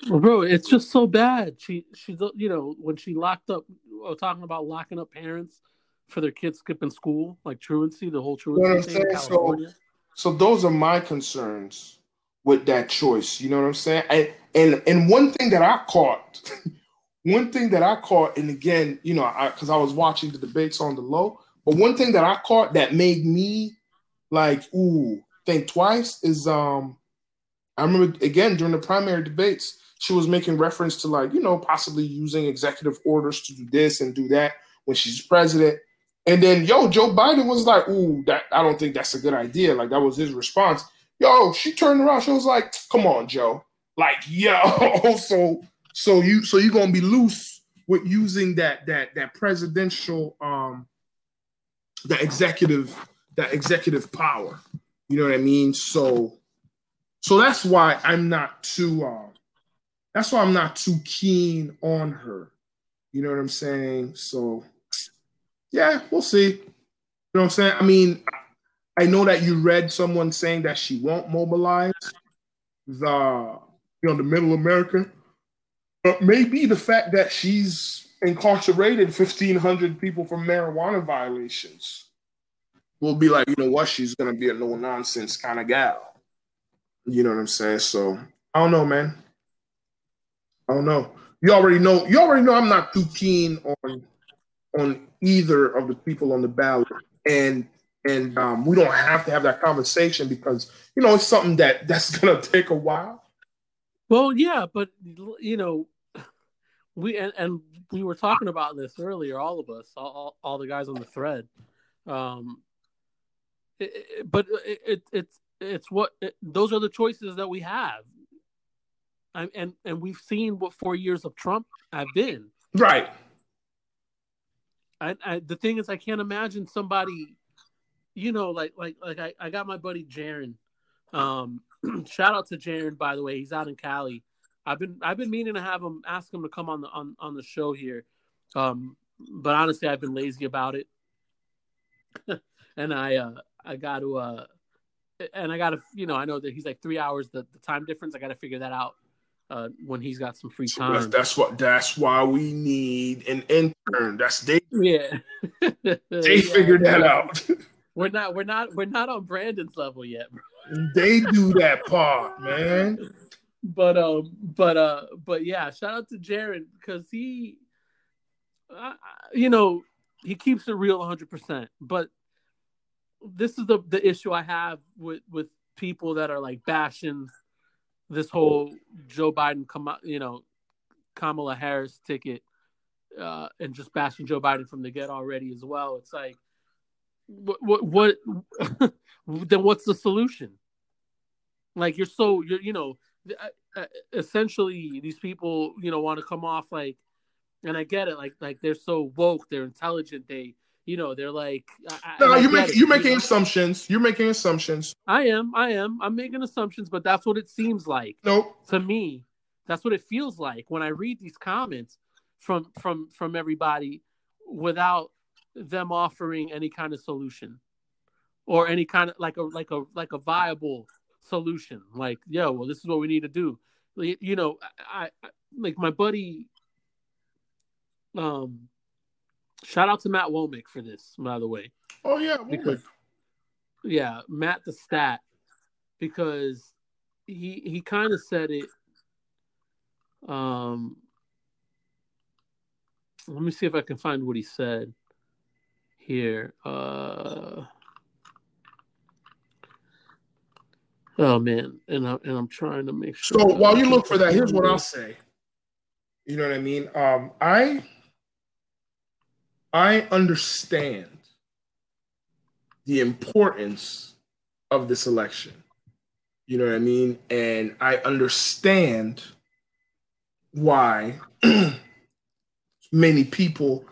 Bro, it's just so bad. She she's you know when she locked up, uh, talking about locking up parents for their kids skipping school, like truancy, the whole truancy you know thing in California. So, so those are my concerns with that choice. You know what I'm saying? And and and one thing that I caught, *laughs* one thing that I caught, and again, you know, I because I, I was watching the debates on the low, but one thing that I caught that made me like, ooh, think twice is um I remember again during the primary debates, she was making reference to like, you know, possibly using executive orders to do this and do that when she's president. And then, yo, Joe Biden was like, ooh, that I don't think that's a good idea. Like that was his response. Yo, she turned around. She was like, come on, Joe. Like, yo, *laughs* so so you so you're gonna be loose with using that that that presidential um that executive that executive power. You know what I mean? So so that's why I'm not too uh, that's why I'm not too keen on her. You know what I'm saying? So yeah, we'll see. You know what I'm saying? I mean, I know that you read someone saying that she won't mobilize the you know the middle America. But maybe the fact that she's incarcerated 1,500 people for marijuana violations will be like, you know what, she's gonna be a no nonsense kind of gal. You know what I'm saying? So I don't know, man. I don't know. You already know. You already know. I'm not too keen on on either of the people on the ballot, and and um, we don't have to have that conversation because you know it's something that that's *laughs* gonna take a while. Well, yeah, but you know, we and, and we were talking about this earlier. All of us, all, all the guys on the thread. Um, it, but it, it, it's it's what it, those are the choices that we have. I, and and we've seen what four years of Trump have been. Right. I, I the thing is, I can't imagine somebody, you know, like like like I, I got my buddy Jaron. Um, *clears throat* shout out to Jaron, by the way. He's out in Cali. I've been I've been meaning to have him ask him to come on the on, on the show here. Um, but honestly, I've been lazy about it. *laughs* and I uh I got to uh and I got to, you know, I know that he's like three hours the, the time difference. I got to figure that out uh, when he's got some free time. That's, that's, what. That's why we need an intern. That's they. Yeah, *laughs* they yeah. figured that out. *laughs* we're not. We're not. We're not on Brandon's level yet. they do that part, man. But um, but uh, but yeah, shout out to Jaron because he uh, you know, he keeps it real 100%. But this is the the issue I have with with people that are like bashing this whole Joe Biden come you know Kamala Harris ticket uh, and just bashing Joe Biden from the get already as well. It's like what what, *laughs* what then what's the solution? Like you're so you're you know uh, uh, essentially these people you know want to come off like and I get it like like they're so woke, they're intelligent, they you know, they're like. no, you're making you're making know? assumptions. You're making assumptions. I am. I am. I'm making assumptions, but that's what it seems like. Nope. To me, that's what it feels like when I read these comments from from from everybody without them offering any kind of solution or any kind of like a like a like a viable solution. Like, yo, well, this is what we need to do. You know, I, I like my buddy um Shout out to Matt Womack for this, by the way. Oh yeah, because yeah, Matt the stat because he he kind of said it. Um, let me see if I can find what he said here. Uh, oh man, and I and I'm trying to make sure. So while you look for that, here's what I'll say. You know what I mean? Um, I I understand the importance of this election. You know what I mean? And I understand why *clears throat* many people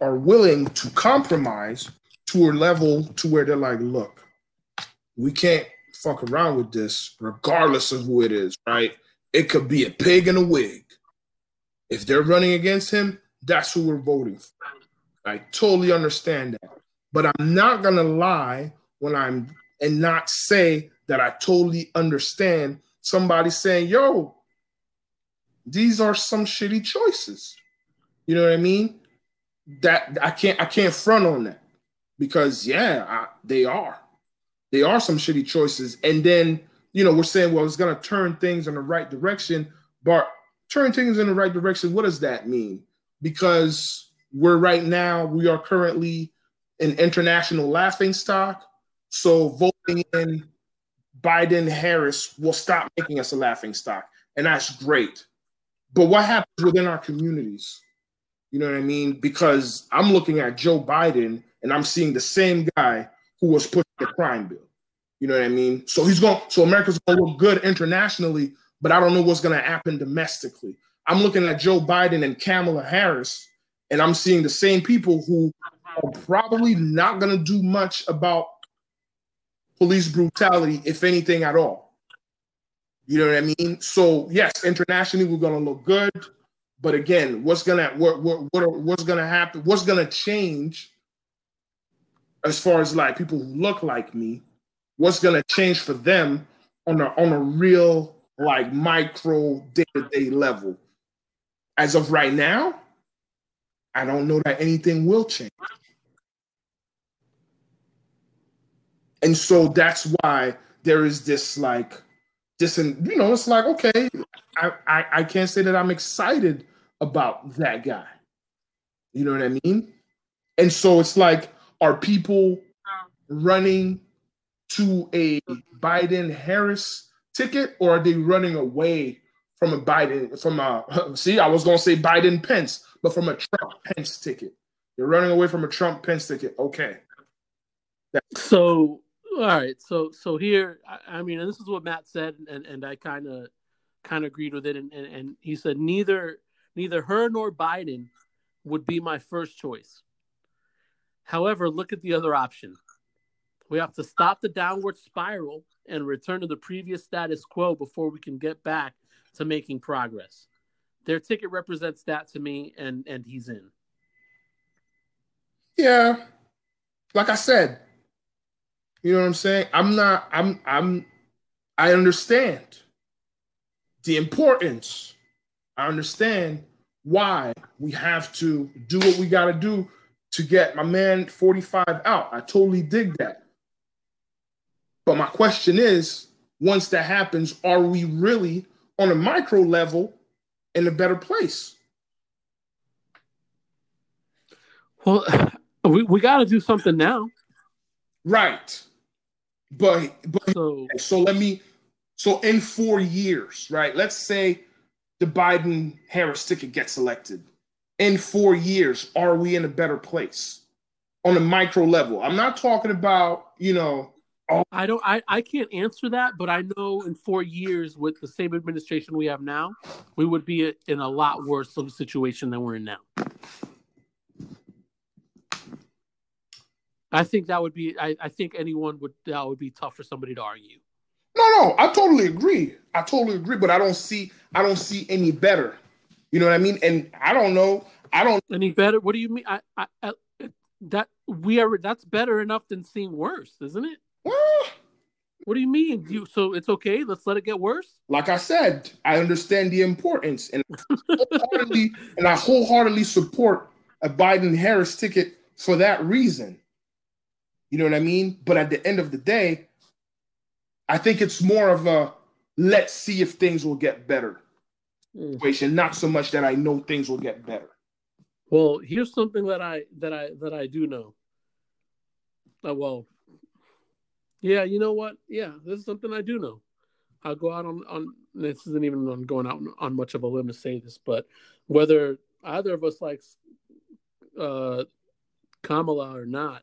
are willing to compromise to a level to where they're like, look, we can't fuck around with this regardless of who it is, right? It could be a pig in a wig. If they're running against him, that's who we're voting for. I totally understand that. But I'm not going to lie when I'm and not say that I totally understand somebody saying, yo, these are some shitty choices. You know what I mean? That I can't I can't front on that because yeah, I, they are. They are some shitty choices. And then, you know, we're saying, well, it's gonna turn things in the right direction, but turn things in the right direction, what does that mean? Because we're right now, we are currently an international laughing stock. So voting in Biden Harris will stop making us a laughing stock. And that's great. But what happens within our communities? You know what I mean? Because I'm looking at Joe Biden and I'm seeing the same guy who was pushing the crime bill. You know what I mean? So he's going, so America's going to look good internationally, but I don't know what's going to happen domestically. I'm looking at Joe Biden and Kamala Harris and I'm seeing the same people who are probably not going to do much about police brutality, if anything at all. You know what I mean? So yes, internationally we're going to look good, but again, what's gonna what what, what what's gonna happen? What's gonna change as far as like people who look like me? What's gonna change for them on a on a real like micro day to day level? As of right now, I don't know that anything will change. And so that's why there is this like this and you know it's like okay I, I i can't say that i'm excited about that guy you know what i mean and so it's like are people running to a biden harris ticket or are they running away from a biden from a *laughs* see i was going to say biden pence but from a Trump Pence ticket. You're running away from a Trump Pence ticket. Okay. So all right, so so here, I, I, mean, this is what Matt said, and and I kind of kind of agreed with it, and, and and he said neither neither her nor Biden would be my first choice. However, look at the other option. We have to stop the downward spiral and return to the previous status quo before we can get back to making progress their ticket represents that to me, and and he's in. Yeah, like I said, you know what I'm saying. I'm not. I'm. I'm. I understand the importance. I understand why we have to do what we got to do to get my man 45 out. I totally dig that. But my question is once that happens, are we really on a micro level in a better place. Well, *sighs* we, we got to do something now. Right. But but So so let me so in four years, right? Let's say the Biden Harris ticket gets elected. In four years, are we in a better place on a micro level? I'm not talking about, you know, Oh. I don't I, I can't answer that, but I know in four years with the same administration we have now, we would be in a lot worse of a situation than we're in now. I think that would be I, I think anyone would that would be tough for somebody to argue. no, no, I totally agree. I totally agree, but I don't see I don't see any better. You know what I mean? And I don't know. I don't Any better? What do you mean? I, I, I that we are that's better enough than seeing worse, isn't it? What do you mean? You so it's okay, let's let it get worse? like I said, I understand the importance and wholeheartedly, *laughs* and I wholeheartedly support a Biden Harris ticket for that reason. You know what I mean? But at the end of the day, I think it's more of a let's see if things will get better Mm. situation, not so much that I know things will get better. Well, here's something that I that I that I do know. Uh, well, yeah, you know what? Yeah, this is something I do know. I'll go out on on this isn't even on going out on much of a limb to say this, but whether either of us likes uh, Kamala or not,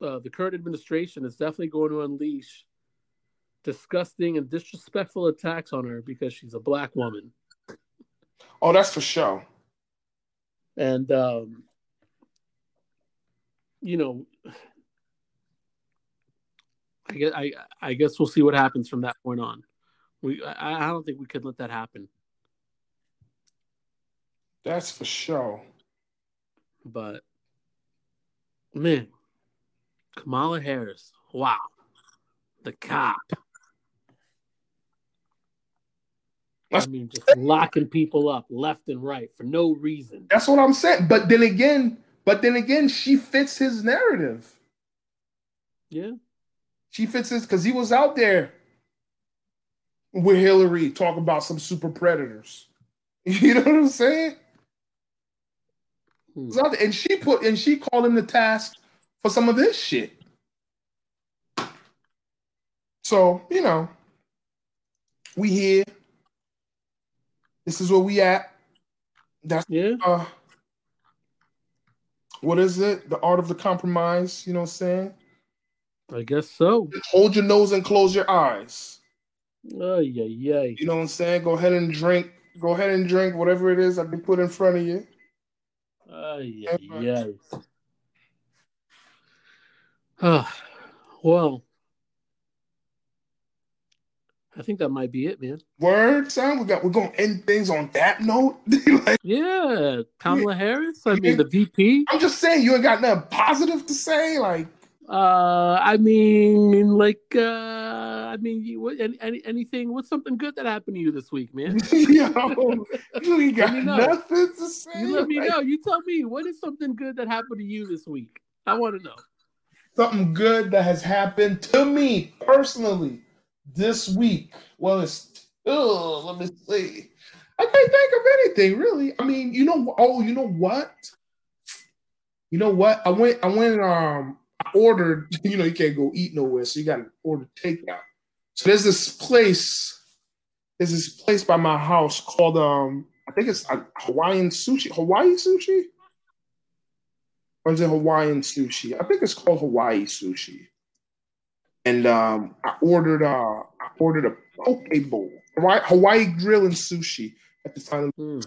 uh, the current administration is definitely going to unleash disgusting and disrespectful attacks on her because she's a black woman. Oh, that's for sure. and um, you know, I guess I, I guess we'll see what happens from that point on. We I, I don't think we could let that happen, That's for sure. but man, Kamala Harris, wow, the cop. I mean, just locking people up left and right for no reason. That's what I'm saying. But then again, but then again, she fits his narrative. Yeah, She fits his because he was out there with Hillary talking about some super predators. *laughs* You know what I'm saying? Hmm. was out there, and she put and she called him the task for some of this shit. So you know, we here. This is where we at. That's yeah. uh, what is it? The art of the compromise. You know what I'm saying? I guess so. Hold your nose and close your eyes. Oh yeah, yeah. You know what I'm saying? Go ahead and drink. Go ahead and drink whatever it is that they put in front of you. Ay, yeah, ay. Ah, well, I think that might be it, man. Word, son. We got. We're gonna end things on that note. *laughs* Like, Yeah, Kamala Harris. I mean, the VP. I'm just saying, you ain't got nothing positive to say. Like, Uh, I mean, like, uh, I mean, you, what, any, any, anything? What's something good that happened to you this week, man? *laughs* yo, *laughs* you got Let me know. nothing to say. You let me Like, know. You tell me what is something good that happened to you this week. I want to know. Something good that has happened to me personally this week. Well, it's oh, let me see. I can't think of anything really. I mean, you know, oh, you know what? You know what? I went, I went, um, I ordered, *laughs* you know, you can't go eat nowhere, so you got to order takeout. So there's this place, there's this place by my house called, um, I think it's uh, Hawaiian sushi, Hawaii sushi, or is it Hawaiian sushi? I think it's called Hawaii sushi. And um, I ordered, uh, I ordered a poke bowl, Hawaii, Hawaii grill and sushi at the time. Hmm.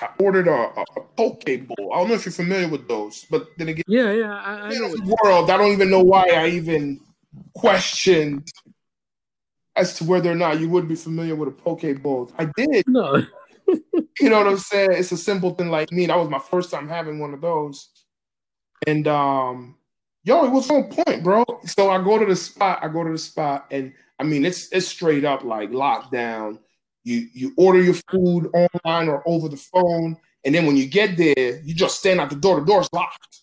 I ordered a, a, a poke bowl. I don't know if you're familiar with those, but then again, Yeah, yeah, I, I know. world, I don't even know why I even questioned as to whether or not you would be familiar with a poke bowl. I did, no, *laughs* you know what I'm saying? It's a simple thing like me. That was my first time having one of those. And um, yo, it was on point, bro. So I go to the spot, I go to the spot, and I mean it's it's straight up like lockdown. You you order your food online or over the phone, and then when you get there, you just stand at the door. The door's locked.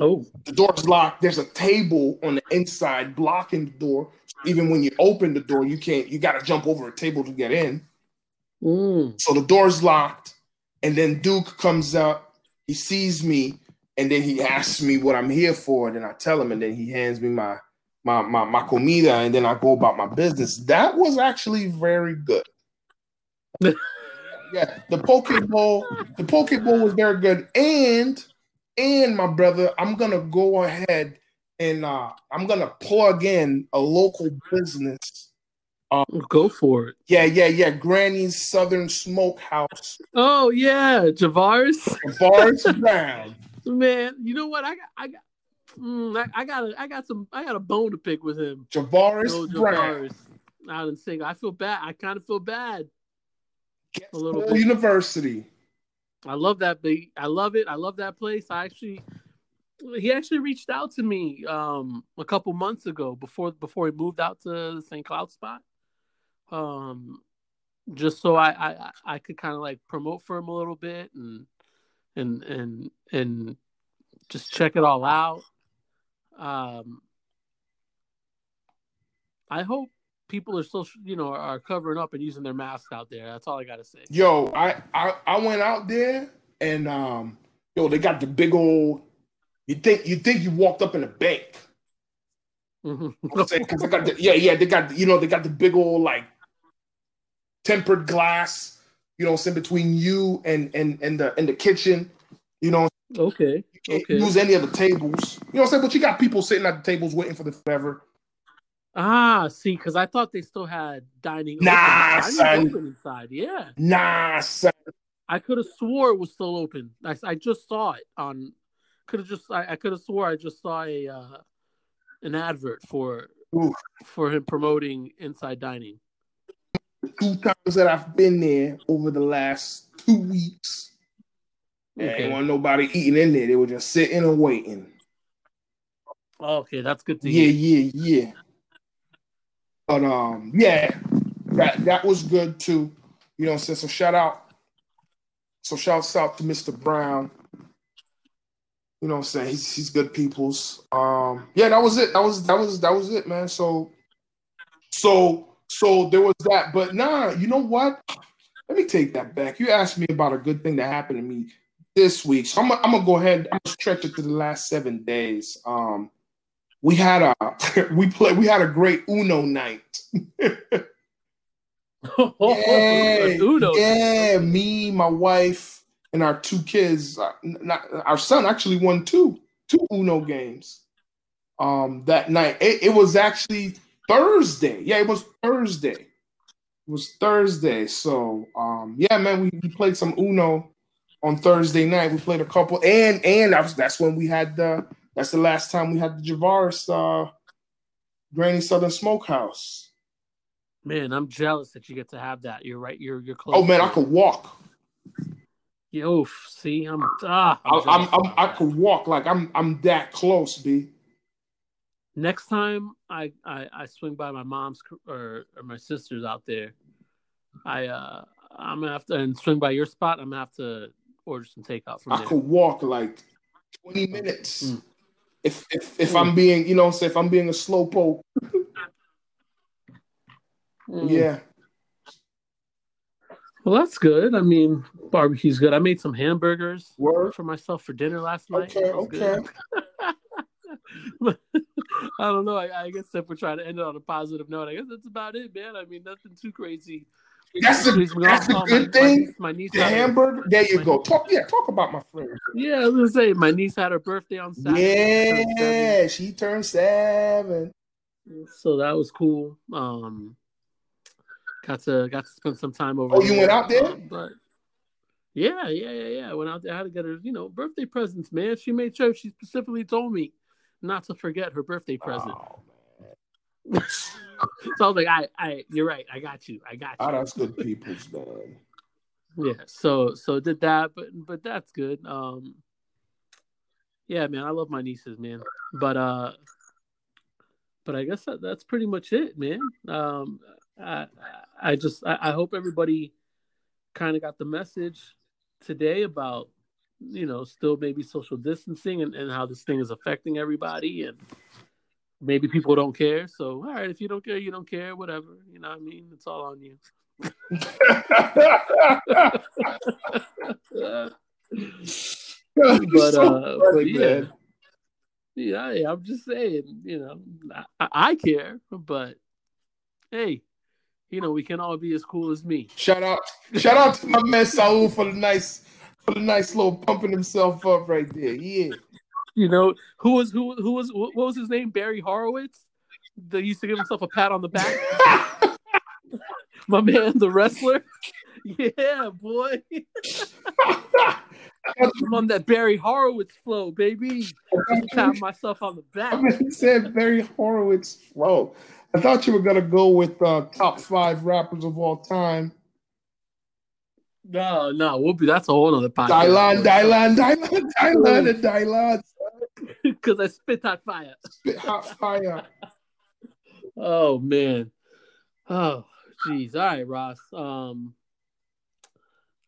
oh, The door's locked. There's a table on the inside blocking the door. Even when you open the door, you can't. You got to jump over a table to get in. mm, So the door's locked, And then Duke comes up, he sees me, and then he asks me what I'm here for. And then I tell him, and then he hands me my my my, my comida, and then I go about my business. That was actually very good. *laughs* yeah, the poke bowl, the poke bowl was very good. And and my brother, I'm gonna go ahead and uh I'm gonna plug in a local business. Um, go for it. Yeah, yeah, yeah. Granny's Southern Smokehouse. Oh yeah, Javaris. Javaris Brown. *laughs* Man, you know what? I got, I got, mm, I, I, got, a, I got some, I got a bone to pick with him. Javaris no, Brown. Out in single. I feel bad. I kind of feel bad. a little bit. University. I love that. Big, I love it. I love that place. I actually, he actually reached out to me um, a couple months ago before before he moved out to the St. Cloud spot. Um, just so I I, I could kind of like promote for him a little bit and and and and just check it all out. Um, I hope people are still, you know, are covering up and using their masks out there. That's all I gotta say. Yo, I I, I went out there and um, yo, they got the big old. You think you think you walked up in a bank? Because mm-hmm. I got the, yeah yeah they got you know they got the big old like tempered glass you know, in between you and and and the in the kitchen. You know. Okay. You can't okay. use any of the tables. You know what I'm saying? But you got people sitting at the tables waiting for the forever. Ah, see, because I thought they still had dining. Nah, open. son. Open inside, yeah. Nah, son. I could have swore it was still open. I, I just saw it on. Could have just. I, I could have swore I just saw a uh, an advert for Ooh. for him promoting inside dining. Two times that I've been there over the last two weeks, okay. ain't want nobody eating in there. They were just sitting and waiting. Okay, that's good to yeah, hear. Yeah, yeah, yeah. But um, yeah, that that was good too. You know, so, so shout out, so shouts out to Mr. Brown. You know what I'm saying? He's he's good people's. Um, yeah, that was it. That was that was that was it, man. So so so there was that. But nah, you know what? Let me take that back. You asked me about a good thing that happened to me this week. So I'm, I'm gonna go ahead. I'm gonna stretch it to the last seven days. Um, we had a *laughs* we play we had a great Uno night. *laughs* yeah, Uno. yeah, me, my wife, and our two kids. Uh, not, our son actually won two two Uno games. Um, that night it, it was actually Thursday. Yeah, it was Thursday. It was Thursday. So um, yeah, man, we, we played some Uno on Thursday night. We played a couple, and and that's that's when we had the that's the last time we had the Javaris uh, Granny Southern Smokehouse. Man, I'm jealous that you get to have that. You're right. You're you're close. Oh man, I could walk. Yo, see, I'm ah, I'm, I'm, I'm i could walk like I'm I'm that close, b. Next time I, I I swing by my mom's or or my sister's out there, I uh I'm gonna have to and swing by your spot. I'm gonna have to order some takeout from I there. could walk like 20 minutes. Mm if if, if I'm being, you know, say if I'm being a slow poke. mm. Yeah. Well, that's good. I mean, barbecue's good. I made some hamburgers Word. for myself for dinner last night. Okay, okay. *laughs* I don't know. I, I, guess if we're trying to end it on a positive note, I guess that's about it, man. I mean, nothing too crazy. That's the, that's the good my, thing. My, my niece the hamburger. there you go. Talk, yeah, talk about my friend. Yeah, I was gonna say my niece had her birthday on Saturday. Yeah, she turned seven. So that was cool. Um, got to got to spend some time over. Oh, there. you went out there? But yeah, yeah, yeah, yeah. I went out there. I had to get her, you know, birthday presents. Man, she made sure she specifically told me not to forget her birthday present. Oh, *laughs* so I was like, I, I, you're right. I got you. I got you. Oh, that's good *laughs* people's man. Yeah. So, so did that, but, but that's good. Um, yeah, man, I love my nieces, man. But, uh, but I guess that, that's pretty much it, man. Um, I, I just, I, I hope everybody kind of got the message today about, you know, still maybe social distancing and, and how this thing is affecting everybody and, maybe people don't care. So, all right, if you don't care, you don't care, whatever. You know what I mean? It's all on you. *laughs* but uh, but yeah, yeah, I'm just saying, you know, I, I care, but hey, you know, we can all be as cool as me. Shout out, shout out to my man Saul for the nice, for the nice little pumping himself up right there. Yeah. You know who was who who was what was his name? Barry Horowitz. That used to give himself a pat on the back. *laughs* my man, the wrestler. Yeah, boy. I'm on that Barry Horowitz flow, baby. Pat myself on the back. I *laughs* mean, he said Barry Horowitz flow. I thought you were gonna go with uh, top five rappers of all time. No, no, we'll be. That's a whole other podcast. Dylan, Dylan, Dylan, Dylan, and Dylan. Because I spit hot fire. Spit hot fire. *laughs* oh man. Oh, jeez. All right, Ross. Um,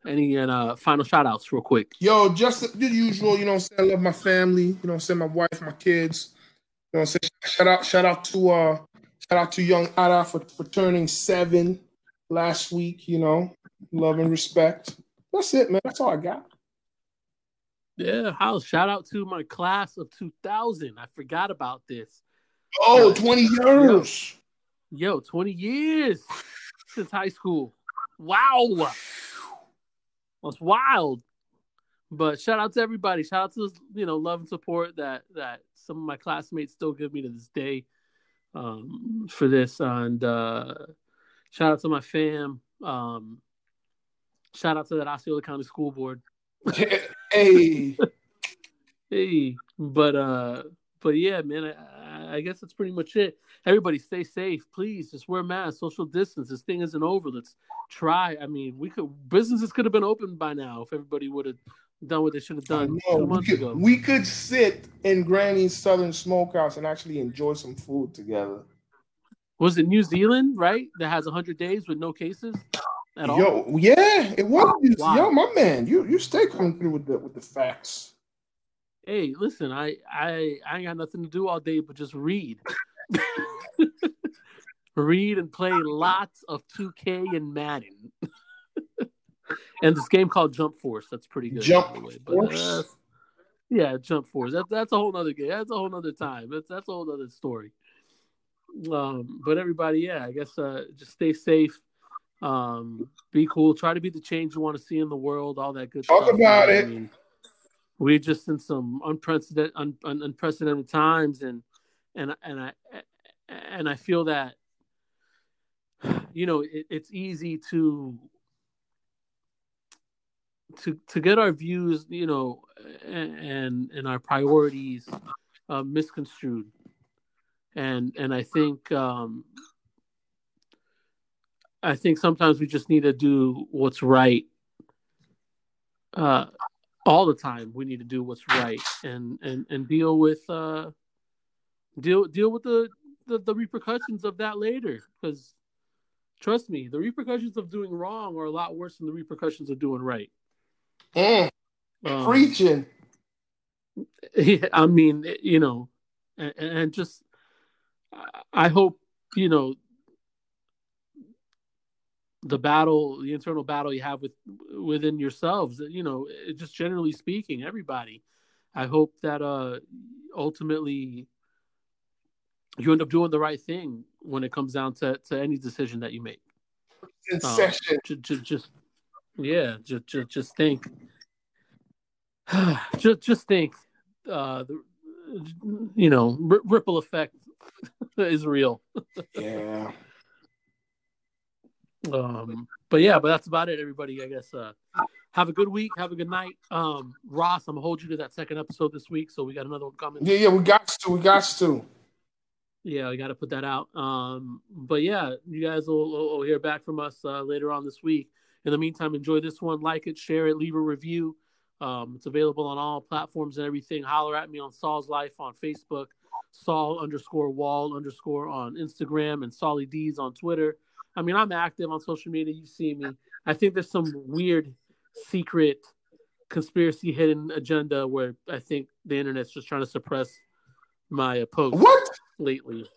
any uh, final shout outs, real quick? Yo, just the usual. You know, say I love my family. You know, I say my wife, my kids. You know, I say shout out, shout out to uh, shout out to young Ada for, for turning seven last week. You know, love and respect. That's it, man. That's all I got. Yeah, house. Shout out to my class of 2000. I forgot about this. Oh, 20 years. Yo, yo 20 years since high school. Wow. That's wild. But shout out to everybody. Shout out to you know love and support that that some of my classmates still give me to this day um, for this. And uh, shout out to my fam. Um, shout out to that Osceola County School Board. *laughs* hey, hey, but uh, but yeah, man, I, I guess that's pretty much it. Everybody, stay safe, please. Just wear masks, social distance. This thing isn't over. Let's try. I mean, we could businesses could have been open by now if everybody would have done what they should have done two months we could, ago. We could sit in Granny's Southern Smokehouse and actually enjoy some food together. Was it New Zealand, right? That has 100 days with no cases at all? Yo, yeah, it was. Wow. Yo, my man, you you stay coming through with the with the facts. Hey, listen, I I I ain't got nothing to do all day but just read. *laughs* read and play lots of 2K and Madden. *laughs* and this game called Jump Force. That's pretty good. Jump way, Force. Uh, yeah, Jump Force. That's that's a whole nother game. That's a whole nother time. That's that's a whole other story. Um, but everybody, yeah, I guess uh, just stay safe. Um, be cool. Try to be the change you want to see in the world. All that good stuff. Talk stuff. about I it. Mean, we're just in some unprecedented, un, un, unprecedented times, and and and I and I feel that you know it, it's easy to to to get our views, you know, and and our priorities uh, misconstrued, and and I think um, I think sometimes we just need to do what's right. Uh, all the time, we need to do what's right and and and deal with uh, deal deal with the the, the repercussions of that later because trust me the repercussions of doing wrong are a lot worse than the repercussions of doing right mm. um, preaching *laughs* i mean you know and, and just i hope you know the battle the internal battle you have with within yourselves you know just generally speaking everybody i hope that uh ultimately you end up doing the right thing when it comes down to, to any decision that you make. In um, session. Just, just, just, yeah, just, just, just think. *sighs* just, just think. Uh, the, you know, r- ripple effect *laughs* is real. yeah. Um, but yeah, but that's about it, everybody. I guess. Uh, have a good week. Have a good night. Um, Ross, I'm gonna hold you to that second episode this week, so we got another one coming. Yeah, yeah, we got to, we got to. Yeah, we got to put that out. Um, but yeah, you guys will, will, hear back from us uh, later on this week. In the meantime, enjoy this one, like it, share it, leave a review. Um, it's available on all platforms and everything. Holler at me on Saul's Life on Facebook, Saul underscore Wall underscore on Instagram, and Solly D's on Twitter. I mean, I'm active on social media. You see me. I think there's some weird, secret, conspiracy hidden agenda where I think the internet's just trying to suppress my post. What? lately.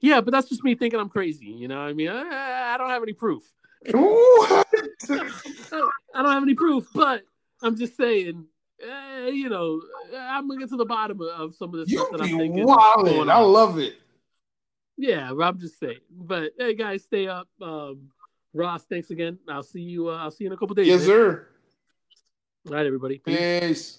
Yeah, but that's just me thinking I'm crazy. You know, I mean, I, I don't have any proof. *laughs* I don't have any proof, but I'm just saying. eh, you know, I'm gonna get to the bottom of, of some of the You stuff that I'm thinking. wildin'. going I love it. Yeah, I'm just saying. But hey, guys, stay up. Um, Ross, thanks again. I'll see you. Uh, I'll see you in a couple days. Yes, man. sir. All right, everybody. Peace. Peace.